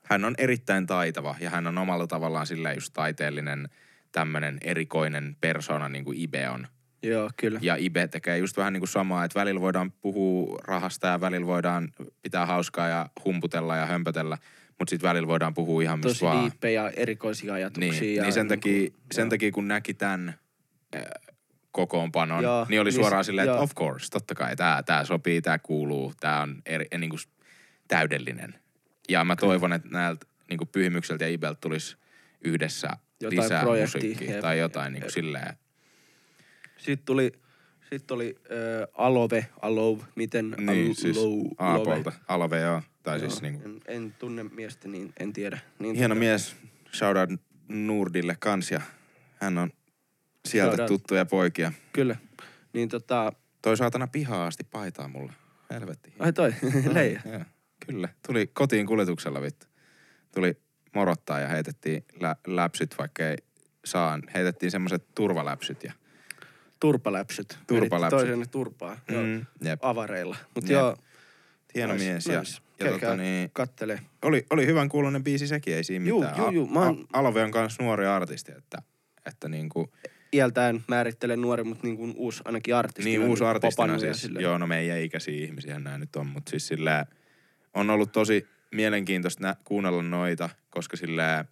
hän on erittäin taitava ja hän on omalla tavallaan sillä just taiteellinen tämmönen erikoinen persona niin kuin Ibe on. joo, kyllä. Ja Ibe tekee just vähän niin kuin samaa, että välillä voidaan puhua rahasta ja välillä voidaan pitää hauskaa ja humputella ja hömpötellä, mutta sitten välillä voidaan puhua ihan Tosi vaan. diippejä, erikoisia ajatuksia. Niin, ja niin sen, takia, niinku, sen joo. takia, kun näki tämän äh, kokoonpanon, Joo, niin oli niin suoraan se- silleen, että of course, totta kai, tämä tää sopii, tämä kuuluu, tämä on eri, niin kuin täydellinen. Ja mä toivon, että näiltä niin kuin Pyhimykseltä ja Ibeltä tulisi yhdessä Jotain lisää musiikkia tai jotain niin kuin silleen. Sitten tuli, Sitten oli äh, Alove, Alove, miten Niin, siis Alove. Aapolta. Alve, joo. Tai Joo, siis niinku, en, en tunne miestä, niin en tiedä. Niin hieno tota- mies. Shoutout Nurdille kans ja hän on sieltä Shoutout. tuttuja poikia. Kyllä. Niin tota, Toi saatana pihaa asti paitaa mulle. Helvetti. ai toi, <laughs> leija. Kyllä. Tuli kotiin kuljetuksella vittu. Tuli morottaa ja heitettiin lä- läpsyt, vaikka ei saa. Heitettiin semmoset turvaläpsyt ja Turpaläpsyt. Turpaläpsyt. Toisenne turpaa. Mm. Joo, avareilla. Mut Jep. joo, hieno nice, mies. Ja, nice. ja Käykää tota niin, kattele. oli, oli hyvän kuulonen biisi sekin, ei siinä Juu, mitään. juu, juu, mä oon- A- Alve on kans nuori artisti, että, että niinku, Iältään määrittelen nuori, mutta niin kuin uusi ainakin artisti. niin uusi popannut ja siis, joo no meidän ikäisiä ihmisiä nämä nyt on, mutta siis sillä on ollut tosi mielenkiintoista nä- kuunnella noita, koska sillä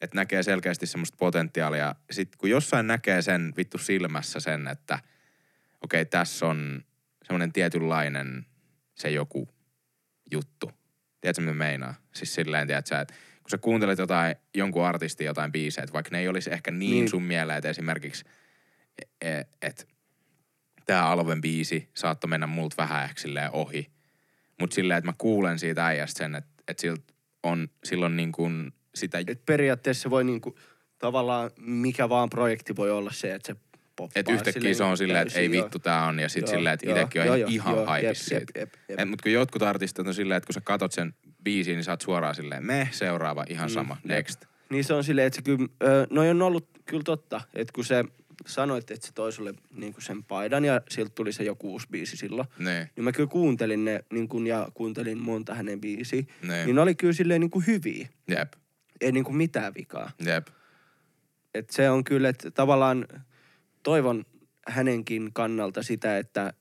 että näkee selkeästi semmoista potentiaalia. Sitten kun jossain näkee sen vittu silmässä sen, että okei, tässä on semmoinen tietynlainen se joku juttu. Tiedätkö, mitä meinaa? Siis silleen, tiedätkö, että kun sä kuuntelet jotain, jonkun artistin jotain biisejä, että vaikka ne ei olisi ehkä niin, Niin. sun mieleen, että esimerkiksi, että tämä Alven biisi saattoi mennä multa vähän ehkä ohi. Mutta silleen, että mä kuulen siitä äijästä sen, että, että siltä on silloin niin kuin sitä, Et periaatteessa voi niinku, tavallaan mikä vaan projekti voi olla se, että se poppaa. että yhtäkkiä silleen se on niinku silleen, että ei vittu tää on, ja sitten silleen, että itsekin on joo, ihan, haipis siitä. jep, jep, jep. Et, mut kun jotkut artistit on silleen, että kun sä katot sen biisin, niin sä oot suoraan silleen, me seuraava, ihan sama, Mm, next. Niin se on silleen, että se kyllä, ö, noi on ollut kyllä totta, että kun se sanoit, että se toi sulle niin sen paidan ja siltä tuli se joku uusi biisi silloin, Ne, niin mä kyllä kuuntelin ne niin kun, ja kuuntelin monta hänen biisiä, ne, niin ne oli kyllä silleen niin kuin hyviä, jep, ei niin kuin mitään vikaa. jep. Et se on kyllä, että tavallaan toivon hänenkin kannalta sitä, että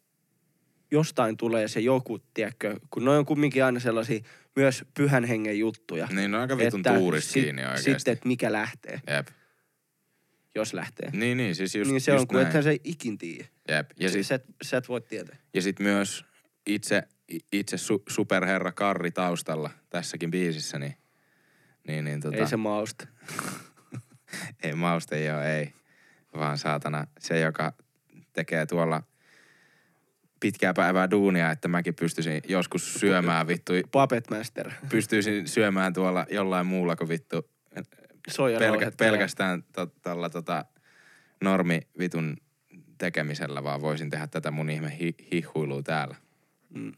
jostain tulee se joku, tiedätkö, kun ne on kumminkin aina sellaisia myös pyhän hengen juttuja. Niin on aika vitun sit- kiinni oikeesti. Sitten, että mikä lähtee, Jep. Jos lähtee. Niin, niin, siis just, niin se just on, kun ethän se ikin tiedä. Jep. Ja Ja sit, sä, et, sä et voi tietää. ja sit myös itse, itse su, superherra Karri taustalla tässäkin biisissä, niin, niin, niin tota, Ei se mausta. <laughs> ei mauste ei ole, ei. Vaan saatana se, joka tekee tuolla pitkää päivää duunia, että mäkin pystyisin joskus syömään vittu, Puppet Master. pystyisin syömään tuolla jollain muulla kuin vittu pelkä, pelkästään to, tolla tota normi vitun tekemisellä, vaan voisin tehdä tätä mun ihme hi, hihuilua täällä. Mm.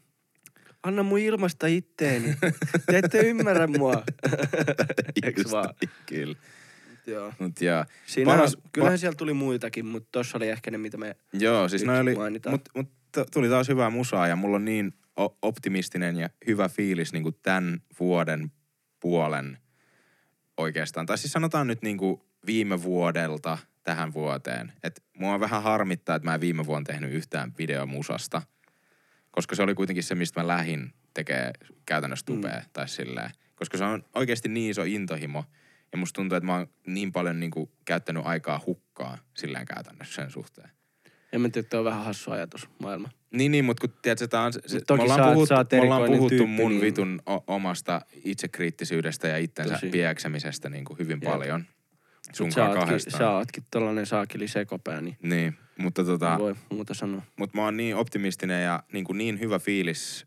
Anna mun ilmasta itteeni. <laughs> Te ette ymmärrä mua. <laughs> Eiks vaan? niin, Kyllä. Joo. Mut joo. Siinä Paras- kyllähän siellä tuli muitakin, mutta tossa oli ehkä ne, mitä me... Joo, siis noi oli, mainitaan. mut, tuli taas hyvää musaa ja mulla on niin optimistinen ja hyvä fiilis niinku tämän vuoden puolen oikeastaan. Tai siis sanotaan nyt niinku viime vuodelta tähän vuoteen. Et mua vähän harmittaa, että mä en viime vuonna tehnyt yhtään videomusasta. Koska se oli kuitenkin se, mistä mä lähin tekee käytännössä tupea mm. tai silleen. Koska se on oikeasti niin iso intohimo. Ja musta tuntuu, että mä oon niin paljon niinku käyttänyt aikaa hukkaa silleen käytännössä sen suhteen. En mä tiedä, että on vähän hassu ajatus maailma. Niin, niin, mutta kun tiedätkö, tää on, se, toki me ollaan sä puhuttu, sä me ollaan puhuttu tyyppi, mun niin- vitun o- omasta itsekriittisyydestä ja itsensä Tosi. pieksemisestä niin kuin hyvin Jep. paljon. Sä Sunkaan ootkin, kahdestaan. sä ootkin tollanen saakeli sekopää, niin Niin, mutta tota, voi muuta sanoa. mut mä oon niin optimistinen ja niin, kuin niin hyvä fiilis,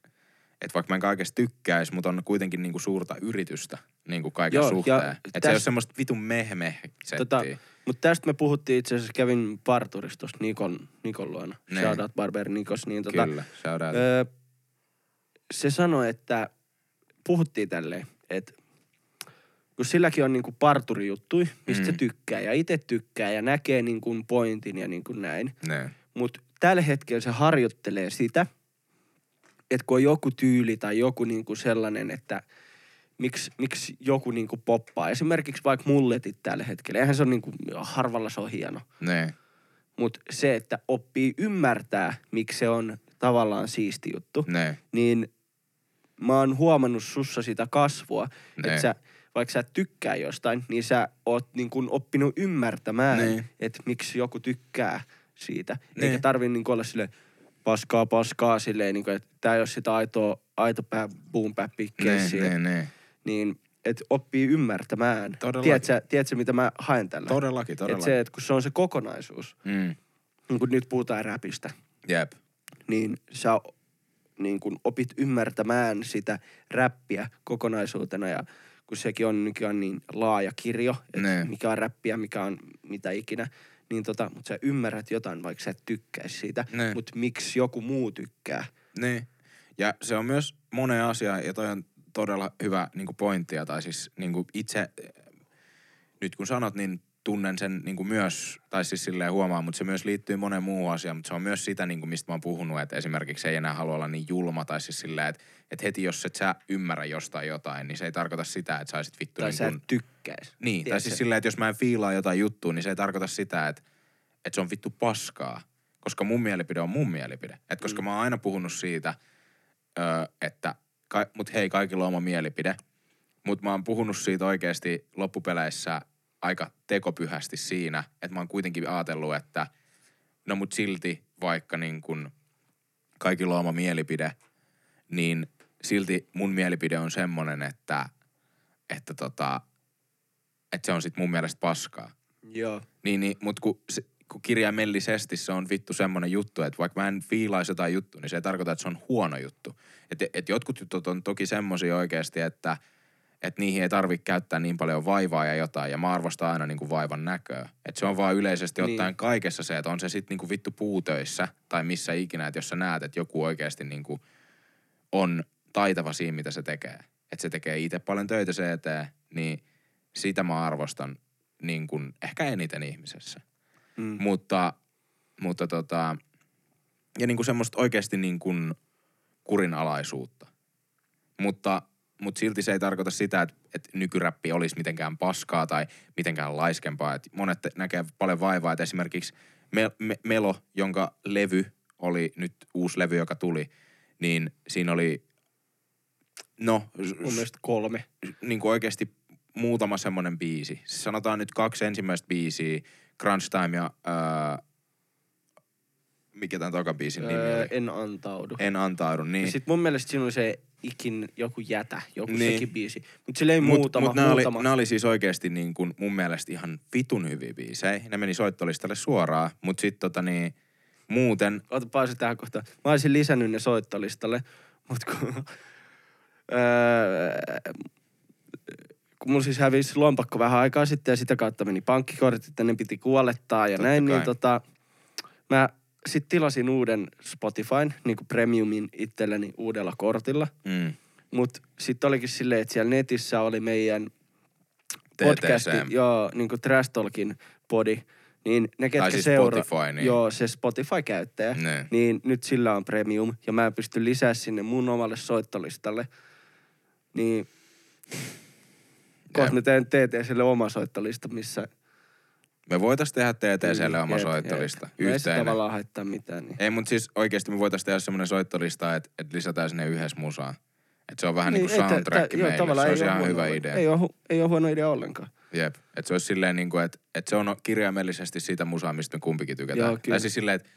että vaikka mä en kaikesta tykkäis, mutta on kuitenkin niin kuin suurta yritystä niin kuin kaiken Joo, suhteen. Että se täs- ei ole semmoista vitun mehmeh Tota. Mutta tästä me puhuttiin itse asiassa, kävin parturissa tuossa Nikon, Nikon luona. Niin. Shoutout Barber Nikos. Niin tota, Kyllä, shout out. öö, se sanoi, että puhuttiin tälleen, että kun silläkin on niinku parturijuttuja, mistä Mm. se tykkää ja itse tykkää ja näkee niinku pointin ja niinku näin. Ne. Mutta tällä hetkellä se harjoittelee sitä, että kun on joku tyyli tai joku niinku sellainen, että miksi, miksi joku niinku poppaa. Esimerkiksi vaikka mulletit tällä hetkellä. Eihän se on niinku, harvalla se on hieno. Ne. Mutta se, että oppii ymmärtää, miksi se on tavallaan siisti juttu, Ne. niin mä oon huomannut sussa sitä kasvua, Ne. että sä, vaikka sä et tykkää jostain, niin sä oot niin kun oppinut ymmärtämään, että miksi joku tykkää siitä. Ne. Eikä tarvi niin olla silleen paskaa paskaa silleen, niin kun, että tää ei ole sitä aitoa, aito pää, boom pää Ne. Ne. Ne. Niin, että oppii ymmärtämään. Todellakin. Tiedätkö, mitä mä haen tällä? Todellakin, Että todellakin. se, että kun se on se kokonaisuus, Mm. niin kun nyt puhutaan räpistä, Jep. niin sä niin kun opit ymmärtämään sitä räppiä kokonaisuutena ja kun sekin on nykyään niin laaja kirjo, että mikä on räppiä, mikä on mitä ikinä, niin tota, mutta sä ymmärrät jotain, vaikka sä et tykkäisi siitä, Ne. mutta miksi joku muu tykkää. Niin. Ja se on myös monen asia, ja toi on todella hyvä niin pointtia, tai siis niin itse, nyt kun sanot, niin tunnen sen niin kuin myös, tai siis silleen huomaa, mutta se myös liittyy moneen muuhun asiaan, mutta se on myös sitä, niin kuin mistä mä oon puhunut, että esimerkiksi ei enää halua olla niin julma, tai siis silleen, että, että heti jos et sä ymmärrä jostain jotain, niin se ei tarkoita sitä, että saisit vittu Tai niin kuin, et tykkäisi. niin, tai siis silleen, että jos mä en fiilaa jotain juttua, niin se ei tarkoita sitä, että, että se on vittu paskaa. Koska mun mielipide on mun mielipide. Et koska mm. mä oon aina puhunut siitä, että, mut hei, kaikilla on oma mielipide. Mutta mä oon puhunut siitä oikeasti loppupeleissä aika tekopyhästi siinä, että mä oon kuitenkin ajatellut, että no mut silti vaikka niin kun kaikilla on oma mielipide, niin silti mun mielipide on semmonen, että, että tota, että se on sit mun mielestä paskaa. Joo. Niin, niin mutta kun, se, kun kirjaimellisesti se on vittu semmonen juttu, että vaikka mä en fiilaisi jotain juttua, niin se ei tarkoita, että se on huono juttu. Että et jotkut jutut on toki semmosia oikeasti, että et niihin ei tarvitse käyttää niin paljon vaivaa ja jotain, ja mä arvostan aina niinku vaivan näköä. Että se on vaan yleisesti Niin. ottaen kaikessa se, että on se sitten niinku vittu puutöissä tai missä ikinä, että jos sä näet, että joku oikeasti niinku on taitava siinä, mitä se tekee. Että se tekee itse paljon töitä se eteen, niin sitä mä arvostan niin kuin ehkä eniten ihmisessä. Mm. Mutta, mutta tota, ja niin kuin semmoista oikeasti niin kuin kurinalaisuutta. Mutta, mutta silti se ei tarkoita sitä, että, että nykyräppi olisi mitenkään paskaa tai mitenkään laiskempaa. Että monet näkee paljon vaivaa, että esimerkiksi me, me, Melo, jonka levy oli nyt uusi levy, joka tuli, niin siinä oli, no, Mun mielestä kolme. niin kuin oikeasti muutama semmoinen biisi. Siis Sanotaan nyt kaksi ensimmäistä biisiä, Crunch Time ja ää, mikä tämän toka biisin nimi Öö, oli? en antaudu. En antaudu, Ja niin. sit mun mielestä siinä oli se ikin joku jätä, joku Niin. niin. sekin biisi. Mut sillä ei Mut, muutama, mut nää, oli, muutama. nää oli siis oikeasti niin kuin mun mielestä ihan vitun hyviä biisejä. Ne meni soittolistalle suoraan, mutta sitten tota niin, muuten, Ota pausi tähän kohtaan. Mä olisin lisännyt ne soittolistalle, mut kun... öö, kun mulla siis hävisi lompakko vähän aikaa sitten ja sitä kautta meni pankkikortit, että ne piti kuolettaa ja Totta näin, kai. niin tota, mä sitten tilasin uuden Spotifyn, niin kuin premiumin itselleni uudella kortilla. mm, Mut sitten olikin silleen, että siellä netissä oli meidän podcasti, joo, niin kuin Trash Talkin podi, niin ne ketkä siis seuraa, Spotify, niin. joo, se Spotify-käyttäjä, Ne. niin nyt sillä on premium, ja mä pystyn lisää sinne mun omalle soittolistalle, niin kohta mä teen TTClle oma soittolista, missä... me voitais tehdä TTClle oma soittolista. No Ei se Yhteinen. tavallaan haittaa mitään. Niin. Ei, mutta siis oikeasti me voitaisiin tehdä semmoinen soittolista, että, että lisätään sinne yhdessä musaa. Että se on vähän niin, kuin ei tä- soundtrack joo, meille. tavallaan Se olisi ihan huono hyvä idea. Ei ole, ei ole huono idea ollenkaan. Jep. Että se olisi silleen niin kuin, että, että se on kirjaimellisesti siitä musaa, mistä me kumpikin tykätään. Joo, kyllä. tai siis silleen, että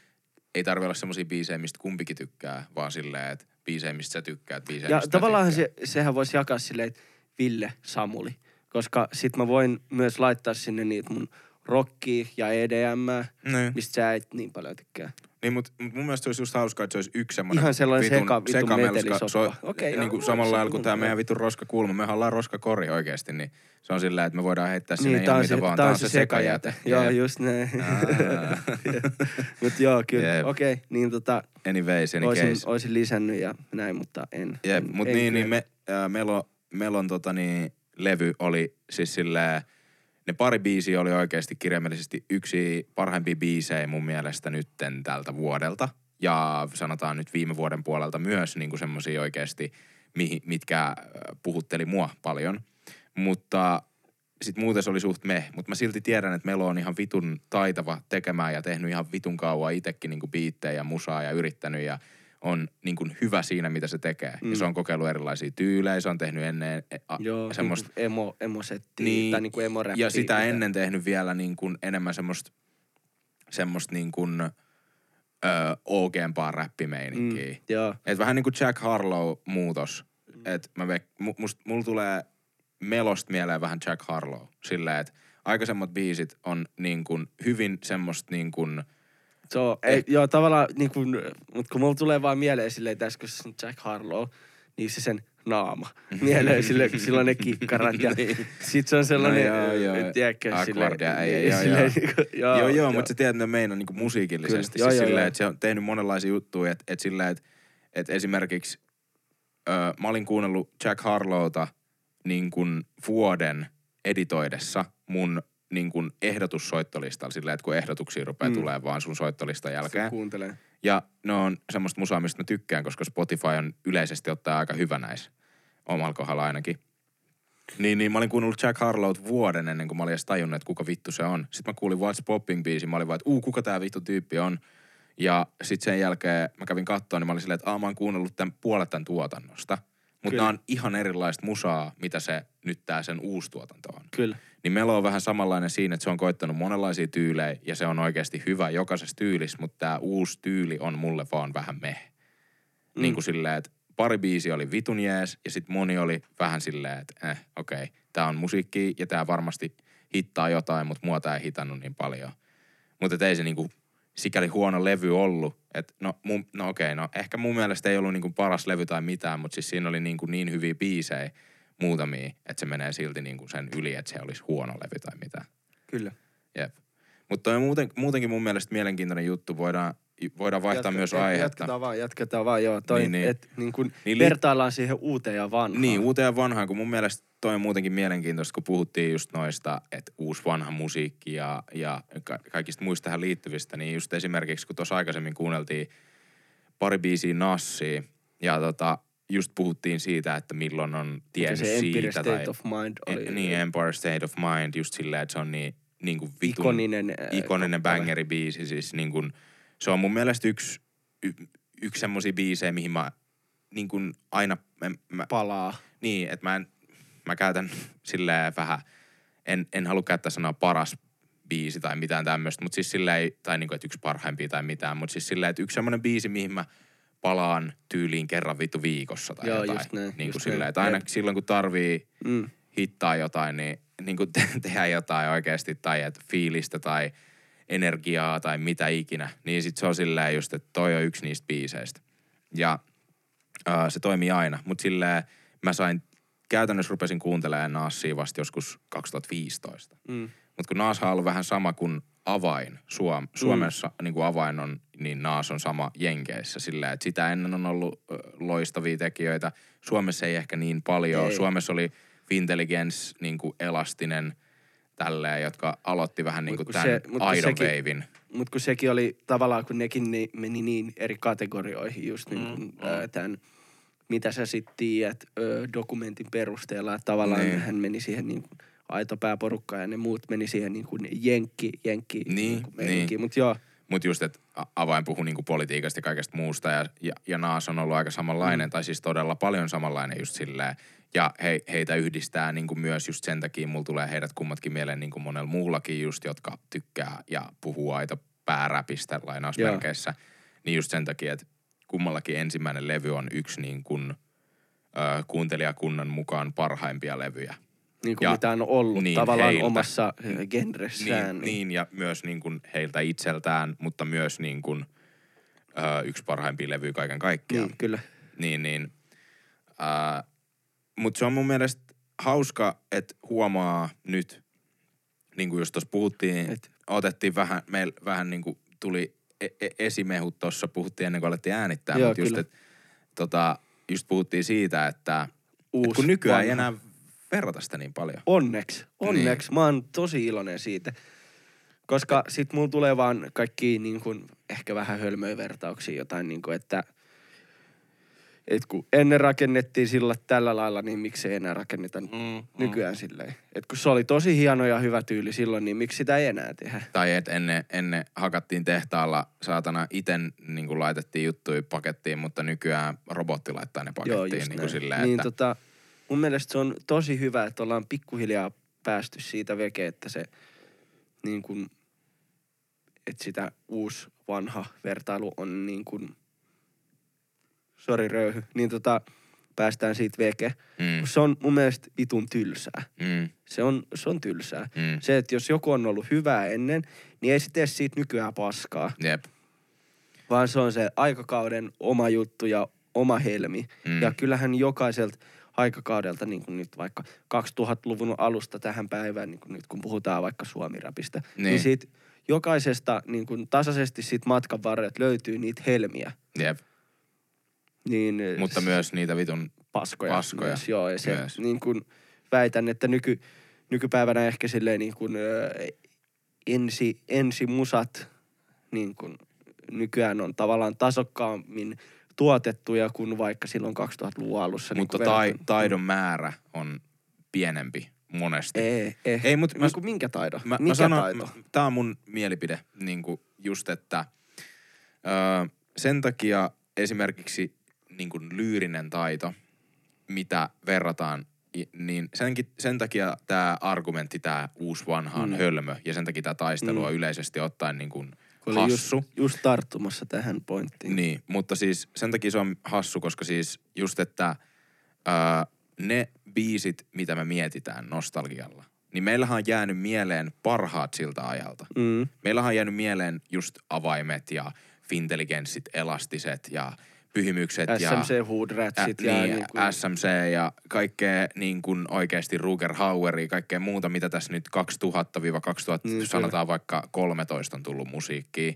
ei tarvi olla semmoisia biisejä, mistä kumpikin tykkää, vaan silleen, että biisejä, mistä sä tykkäät, biisejä, Ja mistä tavallaan se, sehän voisi jakaa silleen, että Ville Samuli. Koska sit mä voin myös laittaa sinne niitä mun rockia ja EDM, Niin, mistä sä et niin paljon tykkää. niin mutta mut mun mielestä se olisi just hauskaa, että se olisi yksi semmoinen Ihan sellainen seka- vitun sekamelska, metelisoppa. so, Okei, niin kuin samalla se lailla kuin on tämä meidän vitun roskakulma. Mehän ollaan roskakori oikeasti, niin se on sillä että me voidaan heittää sinne Niin, ihan on mitä se, vaan. tää on se sekajäte. Joo, Jep. just näin. Aa. <laughs> Mut joo, kyllä. Jep. Okei, okay, niin tota, Anyways, any oisin, case. oisin lisännyt ja näin, mutta en. Jep, en, mut en niin, niin me, äh, Melo, Melon tota niin, levy oli siis silleen, ne pari biisiä oli oikeasti kirjaimellisesti yksi parhaimpia biisejä mun mielestä nytten tältä vuodelta. Ja sanotaan nyt viime vuoden puolelta myös niin semmosia oikeasti, mitkä puhutteli mua paljon. Mutta sit muuten se oli suht me. Mutta mä silti tiedän, että Melo on ihan vitun taitava tekemään ja tehnyt ihan vitun kauan itsekin niinku biittejä ja musaa ja yrittänyt ja on niin kuin hyvä siinä, mitä se tekee. Mm. Mm. Ja se on kokeillut erilaisia tyylejä, se on tehnyt ennen e, a, Joo, semmoista... niinku emo, emosettiä Niin, tai niinku emo ja sitä ennen tehnyt vielä niin kuin enemmän semmoista, semmoista niin kuin, ö, OG-paa räppimeininkiä. Mm, joo. Et vähän niin kuin Jack Harlow muutos. Et mä must, mulla tulee melost mieleen vähän Jack Harlow. Silleen, että aikaisemmat biisit on niin kuin hyvin semmoista niin kuin, Se on, ei, joo, tavallaan niin kuin, mutta kun mulla tulee vaan mieleen silleen, tässä kun se on Jack Harlow, niin se sen naama <laughs> mieleen sille, kun sillä on ne kikkarat ja Niin. sit se on sellainen, No joo, joo. tiedätkö, Awkwardia, ei, ei, joo, silleen joo. niinku, joo, Joo, joo, mutta sä tiedät, ne meinaa niinku musiikillisesti. Kyllä, joo, siis joo, silleen, että se on tehnyt monenlaisia juttuja, että et silleen, että et esimerkiksi ö, mä olin kuunnellut Jack Harlowta niin kuin vuoden editoidessa mun niin kuin ehdotussoittolistalla silleen, että kun ehdotuksia rupeaa Mm. tulee vaan sun soittolistan Se jälkeen. kuuntelee. Ja ne on semmoista musaa, mistä mä tykkään, koska Spotify on yleisesti ottaa aika hyvä näissä. Omalla kohdalla ainakin. Niin, niin mä olin kuunnellut Jack Harlowt vuoden ennen kuin mä olin edes tajunnut, että kuka vittu se on. Sitten mä kuulin What's Popping biisin, mä olin vaan, että uu, kuka tää vittu tyyppi on. Ja sitten sen jälkeen mä kävin kattoon, niin mä olin silleen, että aa, mä oon kuunnellut tämän puolet tämän tuotannosta. Mutta nämä on ihan erilaista musaa, mitä se nyt tää sen uusi tuotanto on. Kyllä. Niin Melo on vähän samanlainen siinä, että se on koittanut monenlaisia tyylejä ja se on oikeasti hyvä jokaisessa tyylissä, mutta tämä uusi tyyli on mulle vaan vähän meh. Mm. Niin kuin silleen, että pari biisi oli vitun jees ja sitten moni oli vähän silleen, että eh, okei, okay, tämä on musiikki ja tämä varmasti hittaa jotain, mutta mua tää ei hitannut niin paljon. Mutta ei se niinku sikäli huono levy ollut. Et no, mun, no okei, no ehkä mun mielestä ei ollut niinku paras levy tai mitään, mutta siis siinä oli niinku niin hyviä biisejä muutamia, että se menee silti niinku sen yli, että se olisi huono levy tai mitään. Kyllä. Jep. Mutta muuten, muutenkin mun mielestä mielenkiintoinen juttu. Voidaan, voidaan vaihtaa Jatka- myös aihetta. Jatketaan vaan, jatketaan vaan, joo. Toi, Niin, niin. Et, niin kun Niin vertaillaan siihen uuteen ja vanhaan. Niin, uuteen ja vanhaan, kun mun mielestä toi on muutenkin mielenkiintoista, kun puhuttiin just noista, että uusi vanha musiikki ja, ja ka- kaikista muista tähän liittyvistä, niin just esimerkiksi kun tuossa aikaisemmin kuunneltiin pari biisiä Nassia, ja tota, just puhuttiin siitä, että milloin on tiennyt se Empire siitä. State tai, of Mind oli. en, niin, Empire State of Mind, just silleen, että se on niin, niin kuin vitun Ikoninen, äh, ikoninen kappale. bangeri-biisi. Siis niin kuin, se on mun mielestä yksi, y, yksi semmosia biisejä, mihin mä niin kuin aina, mä, mä, palaa. niin, että mä, en, mä käytän silleen vähän, en, en halua käyttää sanaa paras biisi tai mitään tämmöistä, mutta siis silleen, tai niinku, että yksi parhaimpia tai mitään, mutta siis silleen, että yksi semmoinen biisi, mihin mä palaan tyyliin kerran vittu viikossa tai Joo, jotain. just näin, niin kuin silleen, näin. että aina Jep. silloin kun tarvii Mm. hittaa jotain, niin, niin kuin <laughs> te- tehdä jotain oikeasti tai että fiilistä tai energiaa tai mitä ikinä, niin sit se on silleen just, että toi on yksi niistä biiseistä. Ja ää, se toimii aina, mutta silleen mä sain, käytännössä rupesin kuuntelemaan Naasia vasta joskus 2015. Mm. Mutta kun Naas on ollut vähän sama kuin avain Suom- Suomessa, mm. niin kuin avain on, niin Naas on sama Jenkeissä silleen, että sitä ennen on ollut loistavia tekijöitä. Suomessa ei ehkä niin paljon. Ei. Suomessa oli Fintelligence, niin kuin elastinen, tälleen, jotka aloitti vähän niin kuin tämän se- mut Idol sekin- Wavein. Mutta kun sekin oli tavallaan, kun nekin ni, meni niin eri kategorioihin just niin kuin, Mm, mm, tämän, mitä sä sitten tiedät ö, dokumentin perusteella. Että tavallaan Niin. niin. hän meni siihen niin kuin aito pääporukka ja ne muut meni siihen niin kuin jenkki, jenkki Niin, niin. Mutta joo, Mutta just, että avain puhui niinku politiikasta ja kaikesta muusta ja, ja, ja Naas on ollut aika samanlainen, mm. tai siis todella paljon samanlainen just silleen. Ja he, heitä yhdistää niinku myös just sen takia, mulla tulee heidät kummatkin mieleen niinku monella muullakin just, jotka tykkää ja puhuu aito pääräpistä lainausmerkeissä. Niin just sen takia, että kummallakin ensimmäinen levy on yksi niin kuin, ö, kuuntelijakunnan mukaan parhaimpia levyjä. Niin kuin Ja- mitä on ollut niin, niin, tavallaan heiltä. omassa ö, genressään. Niin, niin, ja myös niin kuin heiltä itseltään, mutta myös niin kuin, ö, yksi parhaimpia levyjä kaiken kaikkiaan. niin, kyllä. Niin, niin. Mutta se on mun mielestä hauska, että huomaa nyt, niin kuin just tuossa puhuttiin, Et- Et. otettiin vähän, meillä vähän niin kuin tuli e- e- esimehut tuossa, puhuttiin ennen kuin alettiin äänittää, mutta just, et, tota, just puhuttiin siitä, että et Uusi, kun nykyään ei vanha. enää verrata sitä niin paljon. Onneksi, onneksi. Niin. Mä oon tosi iloinen siitä. Koska sit mulla tulee vaan kaikki niin kun, ehkä vähän hölmöjä vertauksia jotain niin kuin, että et kun ennen rakennettiin sillä tällä lailla, niin miksi ei enää rakenneta Mm, nykyään silleen. Et kun se oli tosi hieno ja hyvä tyyli silloin, niin miksi sitä ei enää tehdä? Tai että ennen, ennen hakattiin tehtaalla, saatana ite niin laitettiin juttuja pakettiin, mutta nykyään robotti laittaa ne pakettiin niin kuin näin. silleen, niin että... tota, mun mielestä se on tosi hyvä, että ollaan pikkuhiljaa päästy siitä veke, että se niin kun, että sitä uusi vanha vertailu on niin kuin, sori röyhy, niin tota, päästään siitä veke. Mm, Se on mun mielestä vitun tylsää. mm, Se on, se on tylsää. mm, Se, että jos joku on ollut hyvää ennen, niin ei se tee siitä nykyään paskaa. jep. vaan se on se aikakauden oma juttu ja oma helmi. Mm. Ja kyllähän jokaiselta aikakaudelta, niin kuin nyt vaikka 2000-luvun alusta tähän päivään, niin kuin nyt kun puhutaan vaikka suomirapista, niin, Niin. siitä jokaisesta niin kuin tasaisesti siitä matkan varrella löytyy niitä helmiä. Jep. Niin Mutta myös niitä vitun paskoja. paskoja Myös, joo, ja se myös. niin kuin väitän, että nyky, nykypäivänä ehkä silleen niin kuin, ö, ensi, ensimusat niin kuin nykyään on tavallaan tasokkaammin tuotettuja kuin vaikka silloin 2000-luvun alussa. Mutta niin tai, taidon määrä on pienempi monesti. Ei, ei. Ei, mut mä- niin kuin minkä taito? Mä, mikä mä sanon, taito? mä, tää on mun mielipide, niin kuin just, että öö, sen takia esimerkiksi niin kuin lyyrinen taito, mitä verrataan, niin senkin, sen takia tämä argumentti, tämä uusi vanha on Mm. hölmö, ja sen takia tämä taistelu Mm. on yleisesti ottaen niin kuin Kun olin hassu. Just, just tarttumassa tähän pointtiin. Niin, mutta siis sen takia se on hassu, koska siis just, että ää, ne biisit, mitä me mietitään nostalgialla, niin meillähän on jäänyt mieleen parhaat siltä ajalta. Mm. Meillähän on jäänyt mieleen just avaimet ja fintelligenssit, elastiset ja pyhimykset ja... SMC Hood Ratsit Ä, ja niin, niin kuin, SMC ja kaikkea niin kuin oikeasti Ruger Haueria, kaikkea muuta, mitä tässä nyt 2000-2000, Niin, niin, sanotaan vaikka 13 on tullut musiikkia.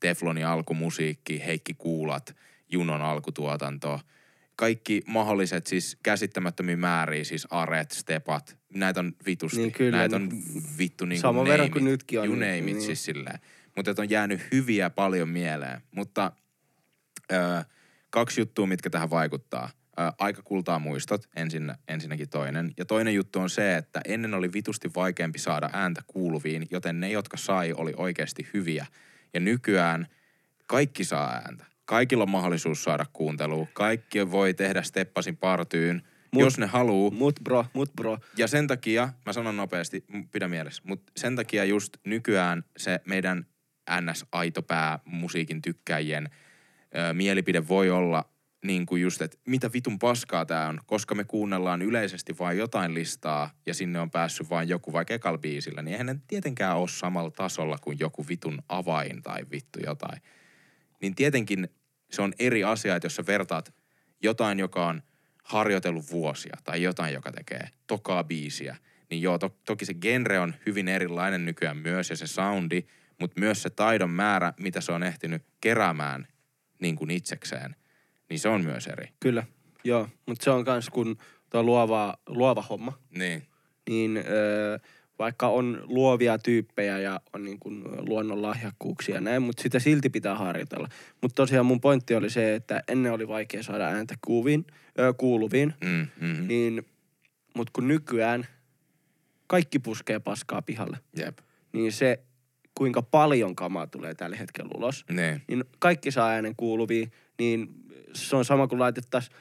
Teflonin alkumusiikki, Heikki Kuulat, Junon alkutuotanto, kaikki mahdolliset siis käsittämättömiä määriä, siis aret, stepat, näitä on vitusti. Niin kyllä, näitä on vittu niin kuin verran kuin nytkin on, You niin- name it, niin. siis silleen. Mutta on jäänyt hyviä paljon mieleen. Mutta öö, kaksi juttua, mitkä tähän vaikuttaa. Öö, aika kultaa muistot, ensin, ensinnäkin toinen. Ja toinen juttu on se, että ennen oli vitusti vaikeampi saada ääntä kuuluviin, joten ne, jotka sai, oli oikeasti hyviä. Ja nykyään kaikki saa ääntä. Kaikilla on mahdollisuus saada kuuntelua. Kaikki voi tehdä steppasin partyyn, Mut- jos ne haluu. Mut bro, mut bro. Ja sen takia, mä sanon nopeasti, pidä mielessä, mutta sen takia just nykyään se meidän NS-aitopää musiikin tykkäjien mielipide voi olla niin kuin just, että mitä vitun paskaa tää on, koska me kuunnellaan yleisesti vain jotain listaa ja sinne on päässyt vain joku vaikka ekal biisillä, niin eihän ne tietenkään ole samalla tasolla kuin joku vitun avain tai vittu jotain. Niin tietenkin se on eri asia, että jos sä vertaat jotain, joka on harjoitellut vuosia tai jotain, joka tekee tokaa biisiä, niin joo, to- toki se genre on hyvin erilainen nykyään myös ja se soundi, mutta myös se taidon määrä, mitä se on ehtinyt keräämään niin kuin itsekseen, niin se on myös eri. Kyllä, joo. Mutta se on kans kun tuo luova, luova homma, Niin. niin öö, vaikka on luovia tyyppejä ja on niin kuin luonnon lahjakkuuksia ja näin, mutta sitä silti pitää harjoitella. Mutta tosiaan mun pointti oli se, että ennen oli vaikea saada ääntä kuuviin, öö, kuuluviin, Mm, mm, niin, mutta kun nykyään kaikki puskee paskaa pihalle, Jep. niin se kuinka paljon kamaa tulee tällä hetkellä ulos, Niin. niin kaikki saa äänen kuuluviin, niin se on sama kuin laitettaisiin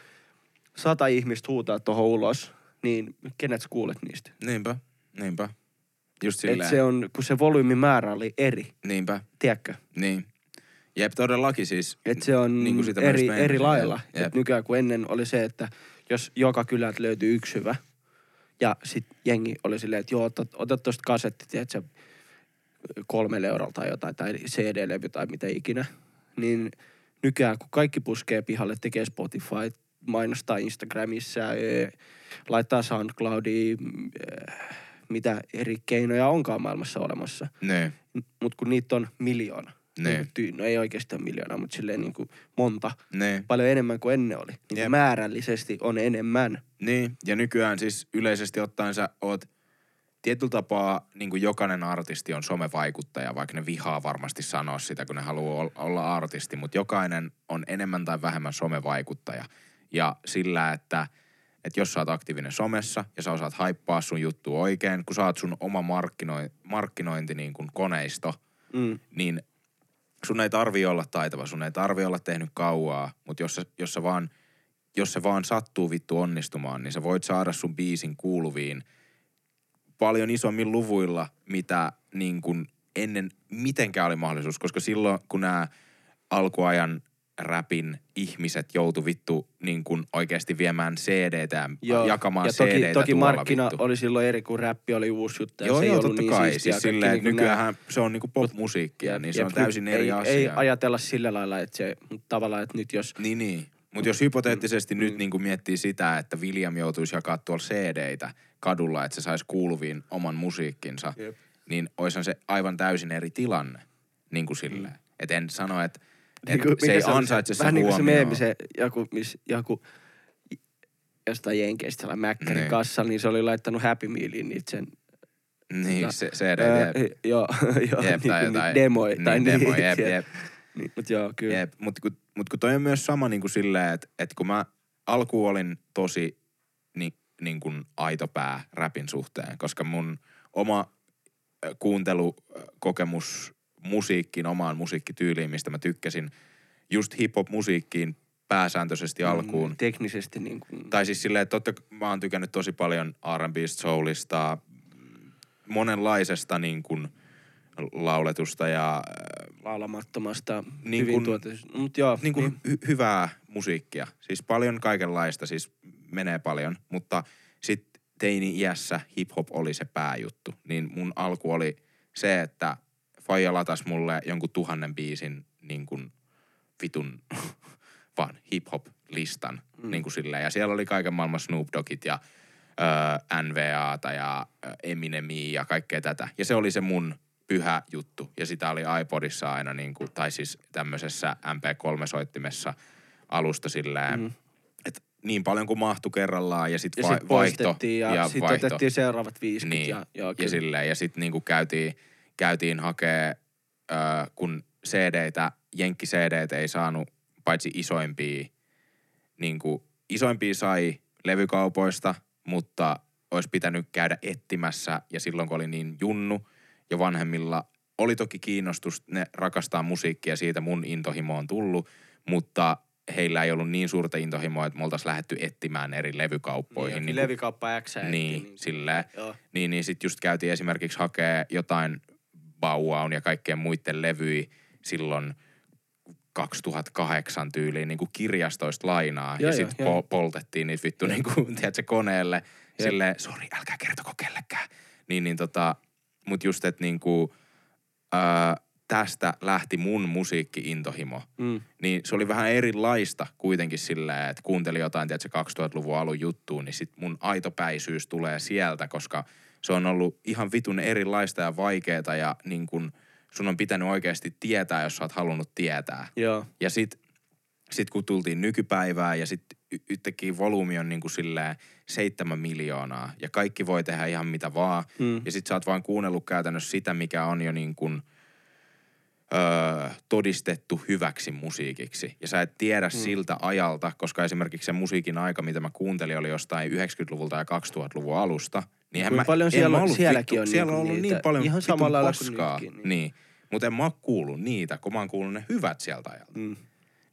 sata ihmistä huutaa tuohon ulos, niin kenet sä kuulet niistä? Niinpä. Niinpä. Just Et se on, kun se volyymimäärä oli eri, Niinpä. tiedätkö? Niin. Jep, todellakin siis. Et se on Niin kuin sitä eri, eri lailla. jep. Et nykyään kun ennen oli se, että jos joka kylältä löytyy yksi hyvä, ja sitten jengi oli silleen, että joo, ota, ota tuosta kasetti, tiedätkö, kolmelle eurolta tai jotain, tai CD-levy tai mitä ikinä, niin nykyään kun kaikki puskee pihalle, tekee Spotify, mainostaa Instagramissa, laittaa SoundCloudiin, mitä eri keinoja onkaan maailmassa olemassa. Mutta kun niitä on miljoona. Niin. Niin. No ei oikeastaan miljoona, mutta silleen niin kuin monta. Niin. Paljon enemmän kuin ennen oli. Niin määrällisesti on enemmän. Niin, ja nykyään siis yleisesti ottaen sä oot tietyllä tapaa niin kuin jokainen artisti on somevaikuttaja, vaikka ne vihaa varmasti sanoa sitä, kun ne haluaa ol- olla artisti, mutta jokainen on enemmän tai vähemmän somevaikuttaja. Ja sillä, että, että jos sä oot aktiivinen somessa ja sä osaat haippaa sun juttu oikein, kun sä oot sun oma markkinoi, markkinointi niin kuin koneisto, Mm. niin sun ei tarvi olla taitava, sun ei tarvi olla tehnyt kauaa, mutta jos, sä, jos, sä vaan, jos se vaan sattuu vittu onnistumaan, niin sä voit saada sun biisin kuuluviin paljon isommin luvuilla, mitä niin kuin ennen mitenkään oli mahdollisuus, koska silloin kun nämä alkuajan räpin ihmiset joutu vittu niin kuin oikeasti viemään CD-tä ja Joo. jakamaan ja toki, CD-tä toki tuolla markkina vittu. oli silloin eri, kun räppi oli uusi juttu. Joo, se joo, totta niin kai. Siis silleen, niinku nykyään se on niinku popmusiikkia, niin se jep, on täysin eri ei, asia. Ei ajatella sillä lailla, että se, tavallaan, että nyt jos... Niin, niin. Mutta jos hypoteettisesti Mm. nyt niin kuin miettii sitä, että William joutuisi jakaa tuolla CD-tä kadulla, että se saisi kuuluviin oman musiikkinsa, Jep. niin oishan se aivan täysin eri tilanne. Niin kuin silleen. Et en sano, että et Niinku, se mikä ei oli ansaitse sitä Vähän niin kuin se meemi, se joku, miss, joku jostain jenkeistä sellainen Mäkkärin Niin. kassa, niin se oli laittanut Happy Mealiin niitä sen Niin, Ja- se CD, Öö, jep, joo, <laughs> joo, jep, niin, tai niin, jotain. demoi. tai niin, demoi, niin, jep, siellä. jep. <laughs> Niin, mut joo, kyllä. Jep, mutta kun, mut kun toi on myös sama niin kuin silleen, että, että kun mä alkuun olin tosi ni, niin kuin aito pää räpin suhteen, koska mun oma ö, kuuntelukokemus musiikkiin, omaan musiikkityyliin, mistä mä tykkäsin, just hip-hop-musiikkiin pääsääntöisesti alkuun. Mm, teknisesti niin kuin, Tai siis silleen, että totta, mä oon tykännyt tosi paljon R&Bstä, soulista, monenlaisesta niin kuin lauletusta ja äh, laulamattomasta, Niin niin hyvin tuotetusta. Mut joo, niin kuin hy- hyvää musiikkia. Siis paljon kaikenlaista, siis menee paljon, mutta sitten teini-iässä hip-hop oli se pääjuttu. Niin mun alku oli se, että Faija latas mulle jonkun tuhannen biisin niin kuin vitun <laughs> vaan hip-hop-listan. Mm. Niin kuin silleen. Ja siellä oli kaiken maailman Snoop Doggit ja ö, NVAta ja Eminemia ja kaikkea tätä. Ja se oli se mun pyhä juttu. Ja sitä oli iPodissa aina niin kuin, tai siis tämmöisessä MP3-soittimessa alusta silleen, mm. Niin paljon kuin mahtui kerrallaan ja sitten va- sitten vaihto ja, ja sitten otettiin seuraavat 50. Niin, Ja, joo, ja silleen, ja sitten niinku käytiin, käytiin hakee, ö, kun CD-tä, jenkki cd ei saanut paitsi isoimpia, niinku, isoimpia sai levykaupoista, mutta olisi pitänyt käydä etsimässä, ja silloin kun oli niin junnu ja vanhemmilla oli toki kiinnostus, ne rakastaa musiikkia, siitä mun intohimo on tullut, mutta heillä ei ollut niin suurta intohimoa, että me oltaisiin lähdetty etsimään eri levykauppoihin. Niin, niin niin levikauppa X. Niin, silleen. Joo. Niin, niin sitten just käytiin esimerkiksi hakee jotain Bauaun ja kaikkien muiden levyi silloin 2008 tyyliin niin kuin kirjastoista lainaa. Joo, ja sitten po- poltettiin niitä vittu niin kuin, <laughs> tiedätkö, koneelle. Jep. Silleen, sori, älkää kertoko kellekään. Niin, niin tota, mut just, että niin kuin, ää, tästä lähti mun musiikki-intohimo. Mm. Niin se oli vähän erilaista kuitenkin silleen, että kuuntelin jotain, tiedätkö, 2000-luvun alun juttuun, niin sit mun aitopäisyys tulee sieltä, koska se on ollut ihan vitun erilaista ja vaikeeta ja niin kun sun on pitänyt oikeasti tietää, jos sä oot halunnut tietää. Joo. Ja sit, sit kun tultiin nykypäivään ja sit yhtäkkiä volyymi on niin kuin silleen seitsemän miljoonaa ja kaikki voi tehdä ihan mitä vaan. Mm. Ja sit sä oot vaan kuunnellut käytännössä sitä, mikä on jo niin kuin, öö, todistettu hyväksi musiikiksi. Ja sä et tiedä mm. siltä ajalta, koska esimerkiksi se musiikin aika, mitä mä kuuntelin, oli jostain 90-luvulta ja 2000-luvun alusta. Niin Kuinka mä, paljon en siellä mä ollut sielläkin vittu, on siellä niinku on ollut niitä, niin paljon ihan samalla lailla kuin paskaa. nytkin, niin. niin. Mutta en mä kuullut niitä, kun mä oon kuullut ne hyvät sieltä ajalta. Mm.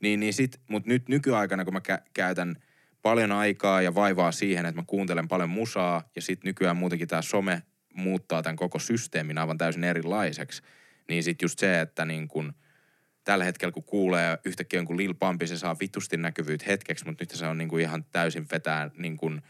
Niin, niin sit, mut nyt nykyaikana, kun mä kä- käytän paljon aikaa ja vaivaa siihen, että mä kuuntelen paljon musaa ja sit nykyään muutenkin tää some muuttaa tämän koko systeemin aivan täysin erilaiseksi, niin sit just se, että niin kun tällä hetkellä kun kuulee yhtäkkiä jonkun Lil Pumpi, se saa vitusti näkyvyyttä hetkeksi, mutta nyt se on niin kuin ihan täysin vetää niin, kuin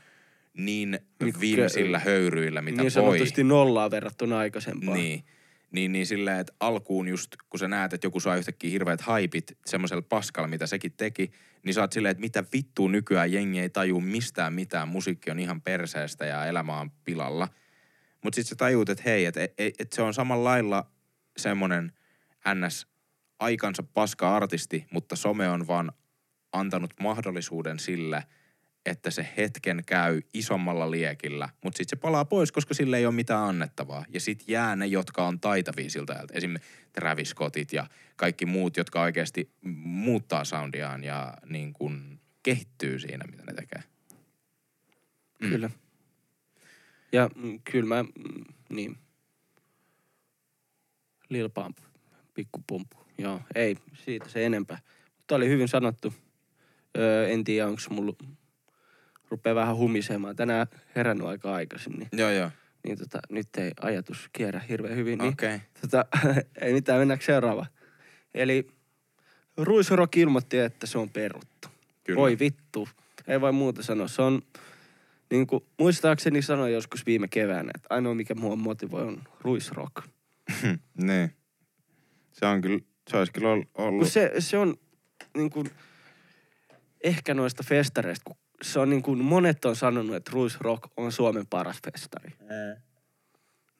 niin Niin, viimeisillä höyryillä, mitä niin voi. sanotusti nollaa verrattuna aikaisempaan. Niin. Niin, niin silleen, että alkuun just, kun sä näet, että joku saa yhtäkkiä hirveät haipit semmoisella paskalla, mitä sekin teki, niin sä oot silleen, että mitä vittua nykyään jengi ei taju mistään mitään, musiikki on ihan perseestä ja elämä on pilalla. Mutta sitten sä tajuut, että hei, että et, et se on samalla lailla semmoinen ns. aikansa paska artisti, mutta some on vaan antanut mahdollisuuden sille, että se hetken käy isommalla liekillä, mutta sitten se palaa pois, koska sille ei ole mitään annettavaa. Ja sitten jää ne, jotka on taitavia siltä ajalta. Esimerkiksi Travis Scottit ja kaikki muut, jotka oikeasti muuttaa soundiaan ja niin kuin kehittyy siinä, mitä ne tekee. Mm. Kyllä. Ja mm, kyllä mä, mm, niin. Lil Pump, pikku pumpu. Joo, ei siitä se enempää. Mutta oli hyvin sanottu. Öö, en tiedä, onko mulla rupeaa vähän humisemaan. Tänään herännyt aika aikaisin, niin, Joo, joo. niin tota, nyt ei ajatus kierrä hirveän hyvin. Niin, Okei. Okay. tota, <laughs> ei mitään, mennäänkö seuraava. Eli Ruisrock ilmoitti, että se on peruttu. Kyllä. Voi vittu. Ei voi muuta sanoa. Se on, niin kuin, muistaakseni sanoin joskus viime keväänä, että ainoa mikä mua motivoi on Ruisrock. <laughs> niin. Se on kyllä, se olisi kyllä ol- ollut. Kun se, se on niin kuin, ehkä noista festareista, kun se on niin kuin, monet on sanonut, että Ruisrock on Suomen paras festari.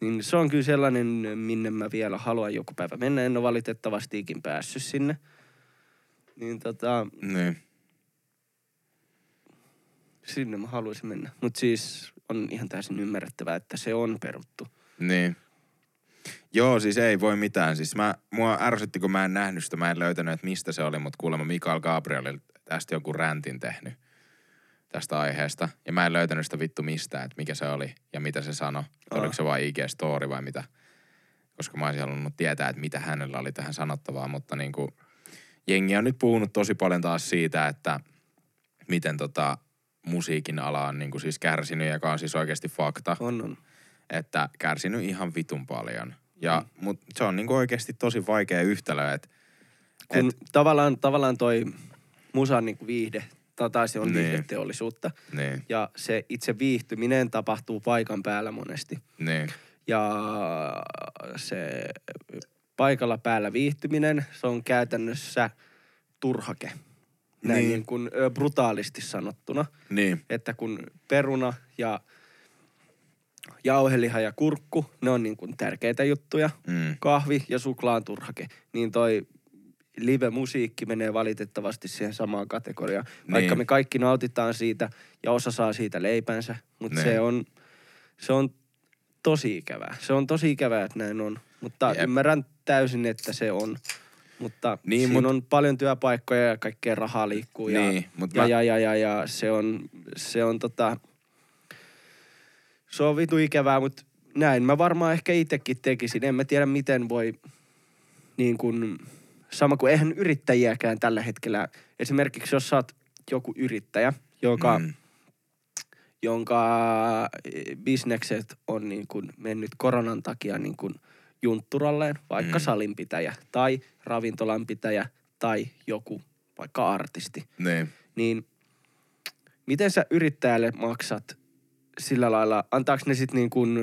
Niin se on kyllä sellainen, minne mä vielä haluan joku päivä mennä. En ole valitettavasti ikin päässyt sinne. Niin tota, Niin. sinne mä haluaisin mennä. Mutta siis on ihan täysin ymmärrettävää, että se on peruttu. Niin. Joo, siis ei voi mitään. Siis mä, mua ärsytti, kun mä en nähnyt sitä, mä en löytänyt, että mistä se oli, mutta kuulemma Mikael Gabriel tästä jonkun räntin tehnyt tästä aiheesta. Ja mä en löytänyt sitä vittu mistään, että mikä se oli ja mitä se sanoi. Aa. Oliko se vain IG-story vai mitä? Koska mä olisin halunnut tietää, että mitä hänellä oli tähän sanottavaa, mutta niin kuin, jengi on nyt puhunut tosi paljon taas siitä, että miten tota musiikin ala on niin kuin siis kärsinyt, joka on siis oikeasti fakta On, on. Että kärsinyt ihan vitun paljon. Ja, mm. Mutta se on niinku oikeasti tosi vaikea yhtälö, että Kun Et- tavallaan, tavallaan toi musan niin viihde, tai se on Niin. viihdeteollisuutta. niin, Ja se itse viihtyminen tapahtuu paikan päällä monesti. niin, Ja se paikalla päällä viihtyminen, se on käytännössä turhake. Näin Niin. niin. kuin brutaalisti sanottuna. niin, Että kun peruna ja jauheliha ja kurkku, ne on niin kuin tärkeitä juttuja. mm, Kahvi ja suklaan turhake. Niin toi live-musiikki menee valitettavasti siihen samaan kategoriaan. Vaikka Niin. me kaikki nautitaan siitä ja osa saa siitä leipänsä, mutta Niin. se on, se on tosi ikävää. Se on tosi ikävää, että näin on. Mutta Jep. Ymmärrän täysin, että se on. Mutta Niin, siinä mut- on paljon työpaikkoja ja kaikkea rahaa liikkuu. Ja, Niin, mut ja, mä- ja, ja, ja, ja, se on, se on tota, se on vitu ikävää, mutta näin mä varmaan ehkä itsekin tekisin. En mä tiedä, miten voi niin kuin, sama kuin eihän yrittäjiäkään tällä hetkellä. Esimerkiksi jos sä oot joku yrittäjä, joka, mm. jonka eh, bisnekset on niin kuin mennyt koronan takia niin kuin juntturalleen, vaikka Mm. mm. salinpitäjä tai ravintolanpitäjä tai joku vaikka artisti niin, niin miten sä yrittäjälle maksat sillä lailla, antaako ne sitten niin kuin,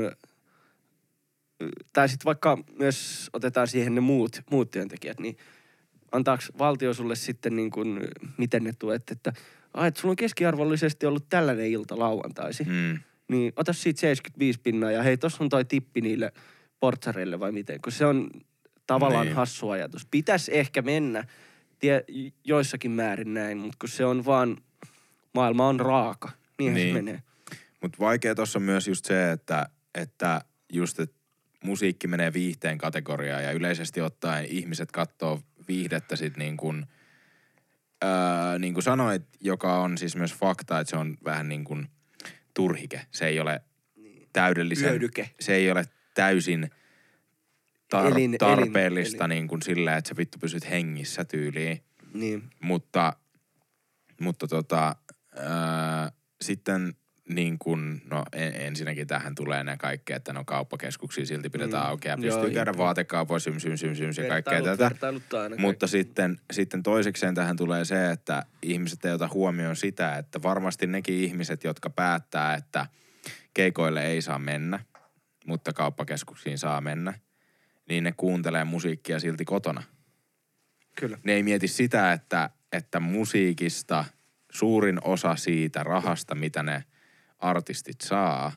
tai sitten vaikka myös otetaan siihen ne muut, muut työntekijät, niin antaako valtio sulle sitten niin kuin, miten ne tuet, että ai, että sulla on keskiarvollisesti ollut tällainen ilta lauantaisi, mm. niin ota siitä 75 pinnaa ja hei, tossa on toi tippi niille portsareille vai miten, kun se on tavallaan Niin. hassu ajatus. Pitäisi ehkä mennä tie, joissakin määrin näin, mutta kun se on vaan, maailma on raaka. Niinhän Niin. niin. se menee. Mutta vaikea tuossa on myös just se, että, että just, että musiikki menee viihteen kategoriaan ja yleisesti ottaen ihmiset katsoo viihdettä sit niin kuin, öö, niin kuin sanoit, joka on siis myös fakta, että se on vähän niin kuin turhike. Se ei ole täydellisen... Hyödyke. Se ei ole täysin tar- Elin- elin- tarpeellista elin. niin kuin silleen, että sä vittu pysyt hengissä tyyliin. Niin. Mutta, mutta tota, ää, sitten niin kuin, no en, ensinnäkin tähän tulee ne kaikki, että no kauppakeskuksia silti pidetään Mm. auki ja Joo, pystyy käydä jep. vaatekaupoissa sym, sym, sym, sym, ja kaikkea tätä. Mutta kaikki. sitten, sitten toisekseen tähän tulee se, että ihmiset ei ota huomioon sitä, että varmasti nekin ihmiset, jotka päättää, että keikoille ei saa mennä, mutta kauppakeskuksiin saa mennä, niin ne kuuntelee musiikkia silti kotona Kyllä. ne ei mieti sitä, että, että musiikista suurin osa siitä rahasta, mitä ne artistit saa,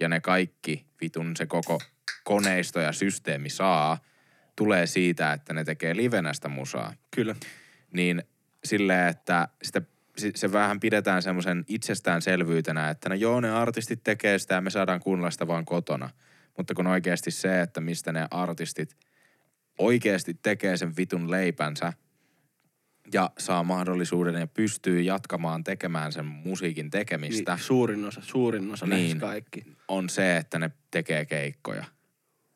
ja ne kaikki vitun se koko koneisto ja systeemi saa, tulee siitä, että ne tekee livenä sitä musaa. Kyllä. Niin silleen, että sitä, se- se vähän pidetään semmoisen itsestäänselvyytenä, että no joo, ne artistit tekee sitä ja me saadaan kuunnella sitä vaan kotona. Mutta kun oikeasti se, että mistä ne artistit oikeasti tekee sen vitun leipänsä ja saa mahdollisuuden ja pystyy jatkamaan tekemään sen musiikin tekemistä, Niin, suurin osa, suurin osa Niin. kaikki. on se, että ne tekee keikkoja.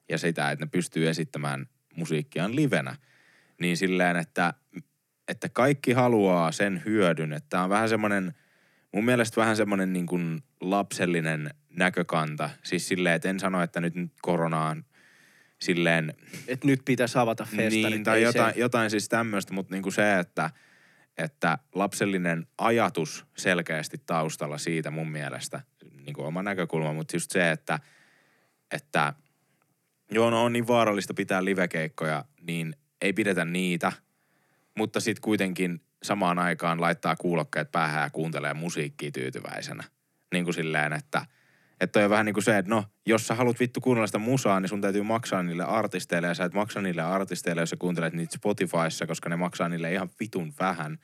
Ja sitä, että ne pystyy esittämään musiikkiaan livenä. Niin silleen, että, että kaikki haluaa sen hyödyn. Että tää on vähän semmoinen, mun mielestä vähän semmoinen niin kuin lapsellinen näkökanta. Siis silleen, että en sano, että nyt koronaan silleen Et nyt pitäisi avata festarit. niin, tai jotain, Se, jotain siis tämmöistä, mutta niinku se, että, että lapsellinen ajatus selkeästi taustalla siitä mun mielestä, niinku oma näkökulma, mutta just se, että, että joo, no on niin vaarallista pitää livekeikkoja, niin ei pidetä niitä, mutta sitten kuitenkin samaan aikaan laittaa kuulokkeet päähän ja kuuntelee musiikkia tyytyväisenä. Niin kuin silleen, että, että on vähän niin kuin se, että no, jos sä haluat vittu kuunnella sitä musaa, niin sun täytyy maksaa niille artisteille ja sä et maksa niille artisteille, jos sä kuuntelet niitä Spotifyssa, koska ne maksaa niille ihan vitun vähän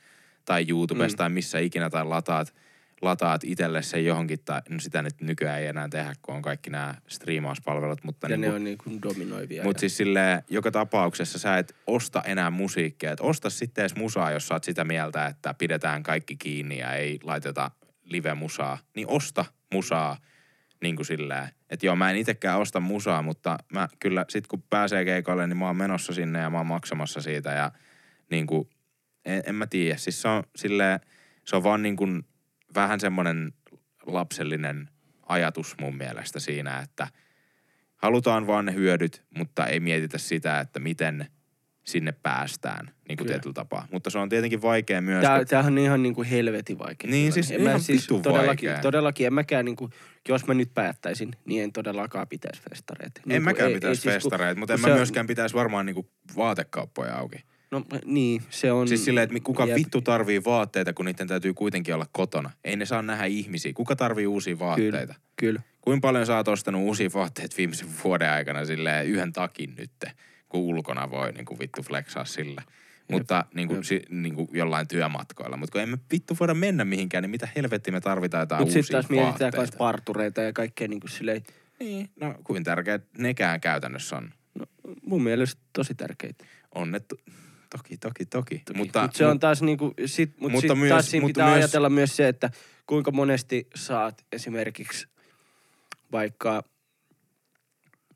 tai YouTubesta mm. tai missä ikinä tai lataat, lataat itselle sen johonkin tai no sitä nyt nykyään ei enää tehdä, kun on kaikki nämä striimauspalvelut, mutta ja niin ne kuin, on niin kuin dominoivia. mutta siis silleen, joka tapauksessa sä et osta enää musiikkia. Et osta sitten edes musaa, jos sä oot sitä mieltä, että pidetään kaikki kiinni ja ei laiteta live-musaa. Niin osta musaa niin kuin silleen. Että joo, mä en itekään osta musaa, mutta mä kyllä sit kun pääsee keikoille, niin mä oon menossa sinne ja mä oon maksamassa siitä ja niin kuin, en, en mä tiedä. Siis se on silleen, se on vaan niin kuin vähän semmoinen lapsellinen ajatus mun mielestä siinä, että halutaan vaan ne hyödyt, mutta ei mietitä sitä, että miten sinne päästään niin kuin tietyllä tapaa. Mutta se on tietenkin vaikea myös. Tää, kun- tämähän on ihan niinku helvetin vaikea. Niin, siis en mä ihan vitun todellakin, vaikea. todellakin, en mäkään niinku, jos mä nyt päättäisin, niin en todellakaan pitäisi festareita. en Niinku, mäkään ei- pitäisi ei siis, kun- festareita, mutta en mä se on- myöskään pitäisi varmaan niinku vaatekauppoja auki. No niin, se on... Siis silleen, että kuka jep, vittu tarvii vaatteita, kun niiden täytyy kuitenkin olla kotona. Ei ne saa nähdä ihmisiä. Kuka tarvii uusia vaatteita? Kyllä, kyllä. Kuinka paljon sä oot ostanut uusia vaatteita viimeisen vuoden aikana silleen yhden takin nytte, kun ulkona voi niin kuin vittu flexaa sillä. Mutta niin kuin, jep. si, niin kuin jollain työmatkoilla. Mutta kun emme vittu voida mennä mihinkään, niin mitä helvettiä me tarvitaan jotain Mutta uusia sitten taas mietitään myös partureita ja kaikkea niinku silleen, Niin, no kuin tärkeät nekään käytännössä on. no, mun mielestä tosi tärkeitä. Onnettu. Toki, toki, toki. Mutta Mutta, mut se on taas niinku, sit, mut mutta sit myös- taas siinä mutta pitää myös- ajatella myös se, että kuinka monesti saat esimerkiksi vaikka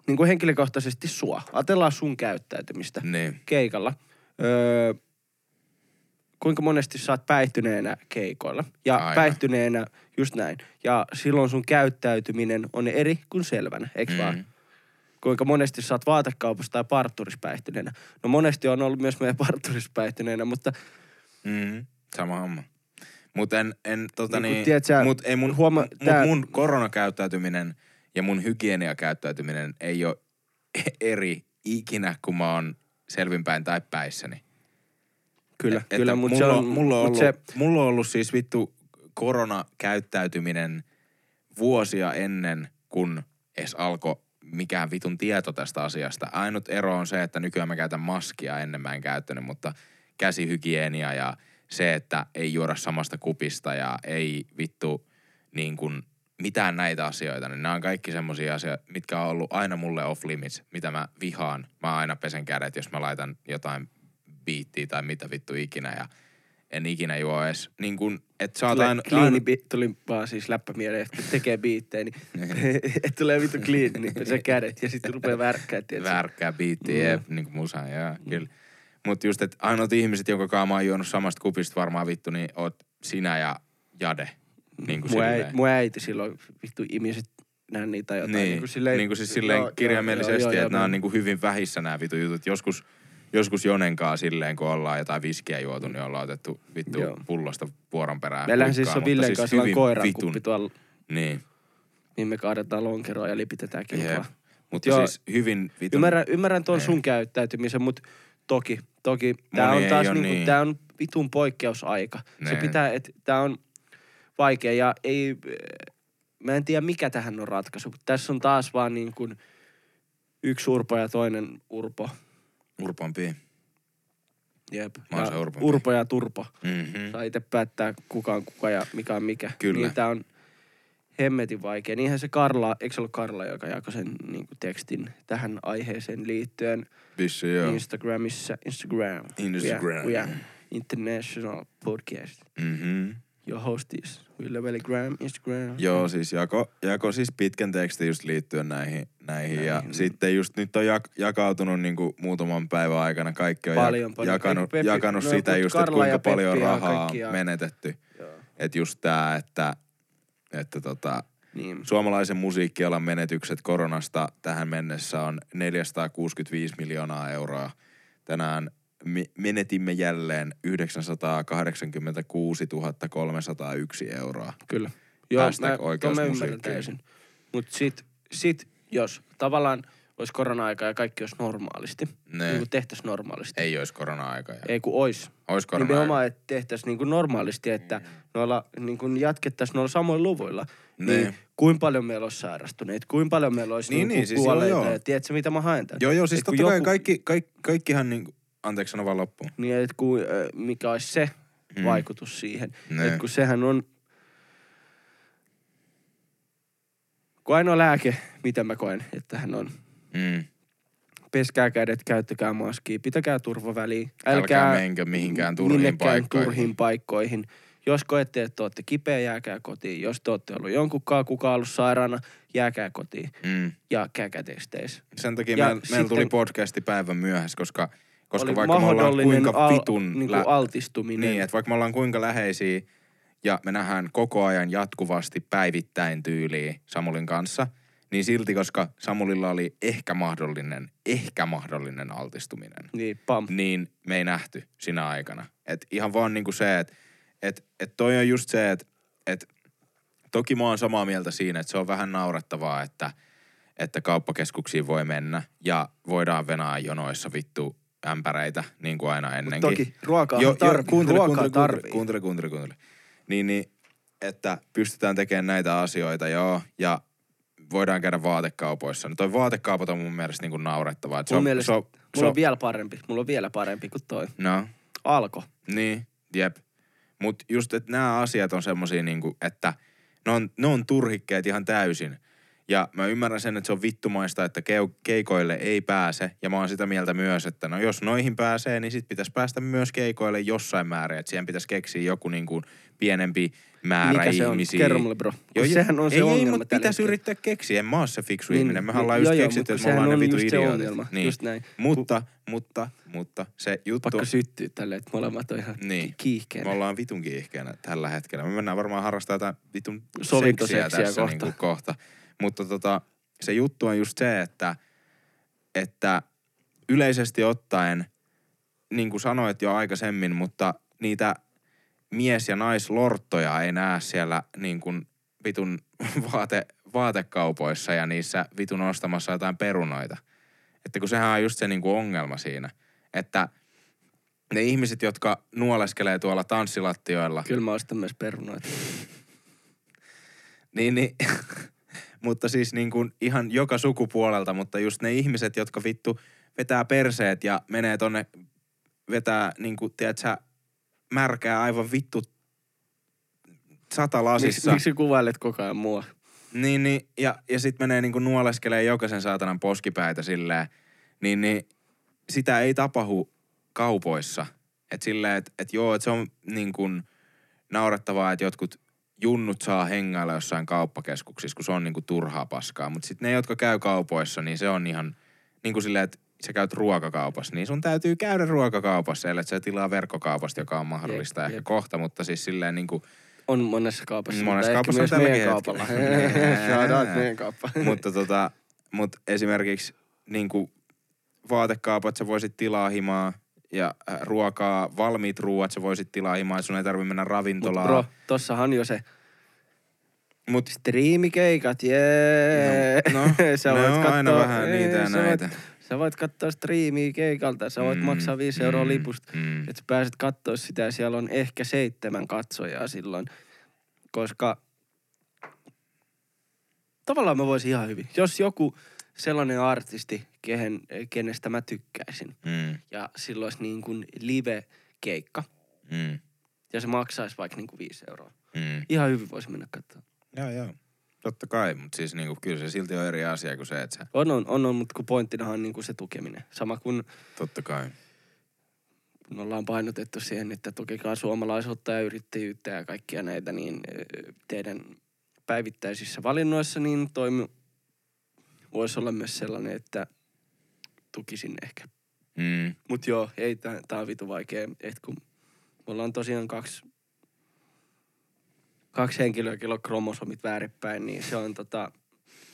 niin kuin henkilökohtaisesti sua. Ajatellaan sun käyttäytymistä Niin. keikalla. Öö, kuinka monesti sä oot päihtyneenä keikoilla. Ja Aivan. päihtyneenä, just näin. Ja silloin sun käyttäytyminen on eri kuin selvänä, eikö mm. vaan? kuinka monesti sä oot vaatekaupassa tai parturissa päihtyneenä. No monesti on ollut myös meidän <laughs> parturissa päihtyneenä, mutta Mm, sama homma. Mutta en, en tota Niin niin, tiedät sä, mut ei mun, huoma- mut tää- mun koronakäyttäytyminen ja mun hygieniakäyttäytyminen ei ole <laughs> eri ikinä, kun mä oon selvinpäin tai päissäni. kyllä, Että kyllä, mutta mulla, se on, mulla, on ollut, se, mulla on ollut siis vittu koronakäyttäytyminen vuosia ennen, kun edes alkoi mikään vitun tieto tästä asiasta. Ainut ero on se, että nykyään mä käytän maskia, ennen mä en käyttänyt, mutta käsihygienia ja se, että ei juoda samasta kupista ja ei vittu niin kuin mitään näitä asioita, niin nämä on kaikki semmoisia asioita, mitkä on ollut aina mulle off limits, mitä mä vihaan. Mä aina pesen kädet, jos mä laitan jotain biittiä tai mitä vittu ikinä ja en ikinä juo edes. Niin kuin, että sä oot tulee aina, clean, aina, bi- tuli vaan siis läppä mieleen, että kun tekee biittejä, niin <laughs> että tulee vittu clean, niin pesee kädet ja sitten rupeaa värkkää, tiedätkö? värkkää biittiä, Mm. jep, niin kuin musa, joo, kyllä. Mutta just, että ainoat ihmiset, jonka kanssa mä oon juonut samasta kupista varmaan vittu, niin oot sinä ja Jade. Niin kuin Mun, äi, mun äiti silloin vittu imiset nänniä tai jotain. Niin, niin kuin silleen, niin kuin siis silleen Joo, kirjaimellisesti, joo, joo, että nämä on niin kuin hyvin vähissä nämä vitu jutut. Joskus, joskus Jonenkaa silleen, kun ollaan jotain viskiä juotu, niin ollaan otettu vittu Joo. pullosta vuoron perään. Meillähän siis on Villen siis kanssa koiran vitun- kuppi tuolla, Niin, niin me kaadetaan lonkeroa ja lipitetään kilpaa. Mutta Joo. siis hyvin vitun... Ymmärrän, ymmärrän tuon Niin. sun käyttäytymisen, mutta toki, toki Moni on taas niinku, niin. tää on vitun poikkeusaika. Se Niin. pitää, että tää on vaikea ja ei, mä en tiedä mikä tähän on ratkaisu. Tässä on taas vaan niin kuin yksi urpo ja toinen urpo. Urpompi. Jep. Mä oon Ja se urpo ja turpo. Mm-hmm. Saa itse päättää kuka on kuka ja mikä on mikä. Kyllä. Niin tää on hemmetin vaikea. Niinhän se Karla, eikö se ollut Karla, joka jakoi sen niin kuin tekstin tähän aiheeseen liittyen Vissi joo. Instagramissa. Instagram. Instagram. We are, we are international podcast. Mm-hmm. Your host is Ville Veligram, Instagram. Joo, siis jako, jako siis pitkän tekstin just liittyen näihin. näihin. Ja Näihin. sitten just nyt on jak, jakautunut niinku muutaman päivän aikana. Kaikki on Paljon, jak, paljon. jakanut, Peppi- jakanut no, sitä just, että ja kuinka paljon Peppi ja rahaa on ja- menetetty. Että just tää, että, että tota, Niin. Suomalaisen musiikkialan menetykset koronasta tähän mennessä on 465 miljoonaa euroa. Tänään me- menetimme jälleen 986 301 euroa. Kyllä. Hashtag mä, ton mä oikeusmusiikki. ymmärrän täysin. Mutta sit, sit, jos tavallaan olisi korona-aika ja kaikki olisi normaalisti, Ne. niin kuin tehtäisiin normaalisti. Ei olisi korona-aika. Ja... Ei kun ois. Olisi korona-aika. Nimenomaan, että tehtäisiin niin kuin normaalisti, että noilla niin kuin jatkettaisiin noilla samoilla luvuilla. Niin. Niin. kuinka paljon meillä olisi sairastuneita, kuinka paljon meillä olisi Niin, niin, niin, niin, siis joo, kuolleita. joo. Ja tiedätkö, mitä mä haen täältä? Joo, joo, siis Et totta kai joku- kaikki, kaikki, kaikkihan niinku... Anteeksi, sano vaan loppuun. Niin, että kun, äh, mikä olisi se Mm. vaikutus siihen. Ne. Että kun sehän on... Kun ainoa lääke, mitä mä koen, että hän on. Mm. Peskää kädet, käyttäkää maskia, pitäkää turvaväliä. Älkää menkö mihinkään turhiin paikkoihin. turhiin paikkoihin. Jos koette, että olette kipeä, jääkää kotiin. Jos te olette ollut jonkun kaa, kuka ollut sairaana, jääkää kotiin. Mm. Ja käykää testeissä. Sen takia meillä, meillä tuli sitten- podcasti päivän myöhässä, koska, koska Oli vaikka me ollaan kuinka al, vitun... niin kuin altistuminen. Niin, että vaikka me ollaan kuinka läheisiä ja me nähdään koko ajan jatkuvasti päivittäin tyyliä Samulin kanssa, niin silti, koska Samulilla oli ehkä mahdollinen, ehkä mahdollinen altistuminen, Niin, pam. niin me ei nähty sinä aikana. Et ihan vaan niinku se, että et, et toi on just se, että et, toki mä oon samaa mieltä siinä, että se on vähän naurettavaa, että, että kauppakeskuksiin voi mennä ja voidaan venaa jonoissa vittu ämpäreitä, niin kuin aina ennenkin. Toki ruokaa Jo- jo, tarvii. kuuntele, ruokaa kuuntele, tarvii. kuuntele, kuuntele, kuuntele. Niin, niin, että pystytään tekemään näitä asioita, joo, ja voidaan käydä vaatekaupoissa. No toi vaatekaupat on mun mielestä niinku naurettavaa. Et Se Mun on, mielestä se on, se Mulla on, on vielä parempi. Mulla on vielä parempi kuin toi. No, Alko. niin, jep. Mut just, että nämä asiat on semmosia niinku, että ne on, ne on turhikkeet ihan täysin. Ja mä ymmärrän sen, että se on vittumaista, että keikoille ei pääse. Ja mä oon sitä mieltä myös, että no jos noihin pääsee, niin sit pitäisi päästä myös keikoille jossain määrin. Että siihen pitäisi keksiä joku niinku pienempi määrä Mikä se on? ihmisiä. Kerro mulle, bro. Joo, sehän on se ei, ongelma Ei, mutta pitäisi hetkellä. yrittää keksiä. En mä oo se fiksu Niin, ihminen. Niin, ollaan just keksitty, että me ollaan ne on vitu idiootit. Niin. Just näin. Mutta, mutta, mutta se juttu... Pakko syttyä tälle, että molemmat on ihan Niin. niin. kiihkeänä. Me ollaan vitun kiihkeänä tällä hetkellä. Me mennään varmaan harrastaa jotain vitun Sovintoseksiä seksiä tässä kohta. Niinku kohta. Mutta tota, se juttu on just se, että, että yleisesti ottaen, niin kuin sanoit jo aikaisemmin, mutta niitä mies- ja naislorttoja ei näe siellä niin kuin vitun <laughs> vaate, vaatekaupoissa ja niissä vitun ostamassa jotain perunoita. Että kun sehän on just se niin kuin ongelma siinä, että ne ihmiset, jotka nuoleskelee tuolla tanssilattioilla, Kyllä mä ostan myös perunoita. <laughs> niin, niin mutta siis niin kuin ihan joka sukupuolelta, mutta just ne ihmiset, jotka vittu vetää perseet ja menee tonne, vetää niin kuin, tiedätkö, märkää aivan vittu sata lasissa. miksi kuvailet koko ajan mua? Niin, niin, ja, ja sitten menee niinku nuoleskelee jokaisen saatanan poskipäitä silleen, niin, niin sitä ei tapahdu kaupoissa. Et silleen, että et joo, että se on niin kuin naurettavaa, että jotkut junnut saa hengailla jossain kauppakeskuksissa, kun se on niinku turhaa paskaa. Mutta sitten ne, jotka käy kaupoissa, niin se on ihan niin kuin silleen, että sä käyt ruokakaupassa, niin sun täytyy käydä ruokakaupassa, ellei sä tilaa verkkokaupasta, joka on mahdollista Jep, ehkä jep. kohta, mutta siis silleen niin kuin, On monessa kaupassa. Monessa mutta kaupassa ehkä on myös tälläkin kaupalla. <laughs> out meidän kauppa. <laughs> mutta tota, mut esimerkiksi niin kuin vaatekaupat sä voisit tilaa himaa ja äh, ruokaa, valmiit ruuat sä voisit tilaa himaa, sun ei tarvi mennä Mut ravintolaan. bro, tossahan jo se Mut, striimikeikat, jee. No, no, <laughs> Sä voit on aina kattoo- vähän niitä ja sä voit- näitä. Sä voit katsoa striimiä keikalta, sä voit Mm, maksaa 5 euroa mm, lipusta. mm. Että sä pääset katsoa sitä ja siellä on ehkä seitsemän katsojaa silloin. Koska tavallaan mä voisin ihan hyvin. Jos joku sellainen artisti, kehen, kenestä mä tykkäisin, Mm, ja silloin olisi niin kuin live-keikka, mm, ja se maksaisi vaikka niin kuin 5 euroa. mm. Ihan hyvin voisi mennä katsomaan. Joo, joo. Totta kai, mutta siis niinku, kyllä se silti on eri asia kuin se, että sä, On, on, on, on mutta kun pointtinahan on niin kuin se tukeminen. Sama kuin totta kai. me ollaan painotettu siihen, että tukekaa suomalaisuutta ja yrittäjyyttä ja kaikkia näitä, niin teidän päivittäisissä valinnoissa, niin toimi voisi olla myös sellainen, että tukisin ehkä. Mm, Mut joo, ei, tää, tää on vitu vaikea, et kun me ollaan tosiaan kaksi, kaksi henkilöä, kello kromosomit väärinpäin, niin se on tota,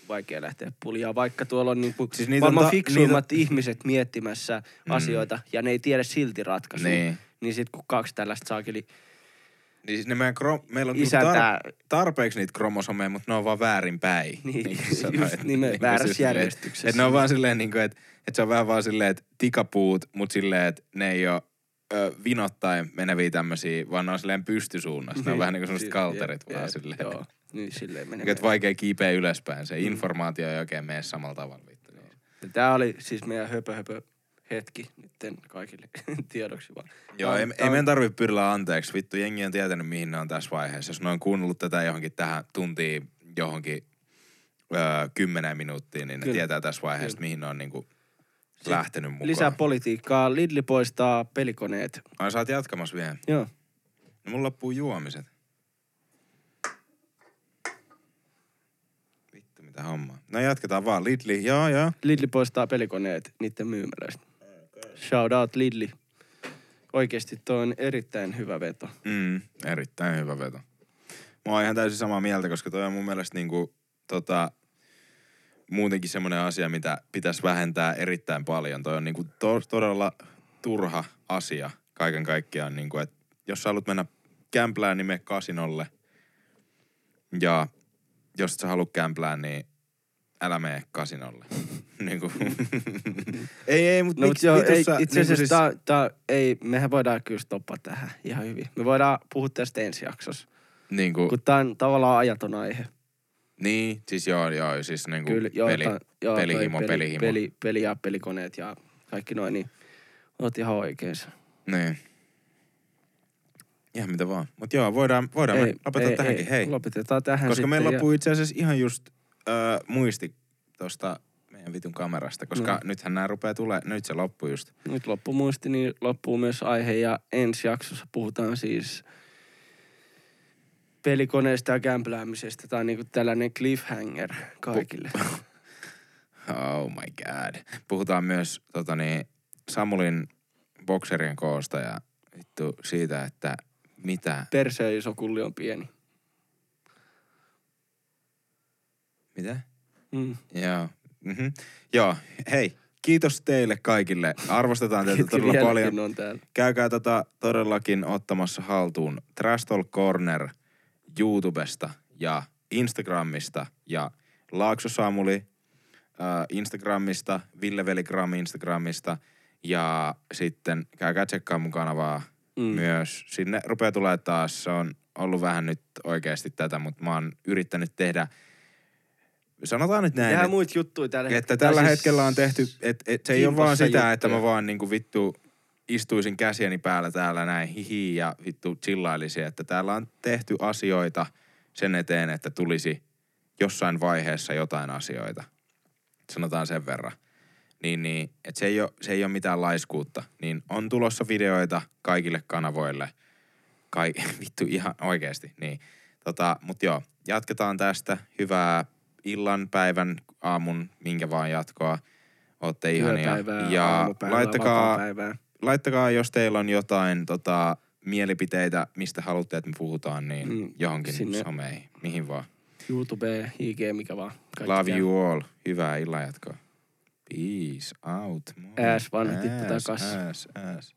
vaikea lähteä puljaa. Vaikka tuolla on niinku Siis siis niitä maailman ta- fiksuimmat ihmiset miettimässä Mm. asioita ja ne ei tiedä silti ratkaisua. Niin. Niin sit kun kaksi tällaista saakeli Niin siis ne meidän kro- meillä on niinku isäntää, tar- tarpeeksi niitä kromosomeja, mutta ne on vaan väärinpäin. <laughs> Niin, kuin just sanoit. Niinku nimen- väärässä siis silleen, järjestyksessä. Että ne on vaan silleen, niin kuin, että, että se on vähän vaan silleen, että tikapuut, mutta silleen, että ne ei ole ö, vinottain meneviä tämmöisiä, vaan ne on silleen pystysuunnassa. Ne on vähän niin kuin semmoiset kalterit jep, vaan jep, silleen. Joo, niin silleen menee. Niin, että vaikea kiipeä ylöspäin. Mm. Se informaatio ei oikein mene samalla tavalla. Vittu. Niin. Tää oli siis meidän höpö höpö hetki nytten kaikille <laughs> tiedoksi vaan. Joo, ei, ei meidän tarvitse pyrillä anteeksi. Vittu, jengi on tietänyt, mihin ne on tässä vaiheessa. Jos ne on kuunnellut tätä johonkin tähän tuntiin johonkin öö, kymmenen minuuttia, niin ne Kyllä. tietää tässä vaiheessa, Kyllä. mihin ne on niinku lähtenyt mukaan. Lisää politiikkaa. Lidli poistaa pelikoneet. Ai sä oot jatkamassa vielä. Joo. No mulla loppuu juomiset. Vittu mitä hommaa. No jatketaan vaan. Lidli, joo joo. Lidli poistaa pelikoneet niiden myymälöistä. Shout out Lidli. Oikeesti toi on erittäin hyvä veto. Mm, erittäin hyvä veto. Mä oon ihan täysin samaa mieltä, koska toi on mun mielestä niinku, tota, muutenkin semmoinen asia, mitä pitäisi vähentää erittäin paljon. Toi on niinku to, todella turha asia kaiken kaikkiaan. Niinku, et jos sä haluat mennä kämplään, niin mene kasinolle. Ja jos sä halua kämplään, niin älä mene kasinolle. <laughs> niinku. ei, ei, mutta No, miksi mut joo, ei, itse niinku asiassa siis- tää, tää, ei, mehän voidaan kyllä stoppaa tähän ihan hyvin. Me voidaan puhua tästä ensi jaksossa, niinku, kun tää on tavallaan ajaton aihe. Niin, siis joo, joo, siis niinku Kyllä, joo, peli, tää- joo, pelihimo, peli, pelihimo. Peli, peli ja pelikoneet ja kaikki noin, niin oot ihan oikees. Niin. Ihan mitä vaan. Mut joo, voidaan, voidaan ei, me lopettaa tähänkin, hei. Lopetetaan tähän Koska sitten. meillä ja- loppuu itse asiassa ihan just öö, muisti tosta meidän vitun kamerasta, koska No. nythän nämä rupeaa tulee, nyt se loppuu just. Nyt loppu muisti, niin loppuu myös aihe ja ensi jaksossa puhutaan siis pelikoneesta ja kämpläämisestä. Tämä on niinku tällainen cliffhanger kaikille. <laughs> Oh my god. Puhutaan myös tota niin, Samulin bokserien koosta ja vittu siitä, että mitä, Perseen iso kulli on pieni. Mitä? Mm. Joo. Mm-hmm. Joo, hei, kiitos teille kaikille. Arvostetaan teitä <laughs> todella paljon. on täällä. Käykää tota todellakin ottamassa haltuun Trash Talk Corner YouTubesta ja Instagramista ja Laakso Samuli äh, Instagramista, Ville Veligram Instagramista ja sitten käykää tsekkaa mun kanavaa mm. myös. Sinne rupeaa tulee taas, se on ollut vähän nyt oikeasti tätä, mutta mä oon yrittänyt tehdä, sanotaan nyt näin, Tehdään että muita juttuja tällä että hetkellä. tällä Tai hetkellä on tehty, että et se ei ole vaan sitä, että mä juttuja. vaan niinku vittu istuisin käsieni päällä täällä näin hihi ja vittu chillailisin, että täällä on tehty asioita sen eteen, että tulisi jossain vaiheessa jotain asioita. Sanotaan sen verran. Niin, niin että se ei, ole, se ei ole mitään laiskuutta. Niin on tulossa videoita kaikille kanavoille. Kai, <laughs> vittu ihan oikeasti. Niin. Tota, mut joo, jatketaan tästä. Hyvää illan, päivän, aamun, minkä vaan jatkoa. Ootte ihania. Ja laittakaa, laittakaa, jos teillä on jotain tota, mielipiteitä, mistä haluatte, että me puhutaan, niin Mm, johonkin sinne. someihin, mihin vaan. YouTube, IG, mikä vaan. Kaikki Love käy. you all. Hyvää illan jatkoa. Peace out. Moi. Ääs vanha tippu takas. Ääs, ääs.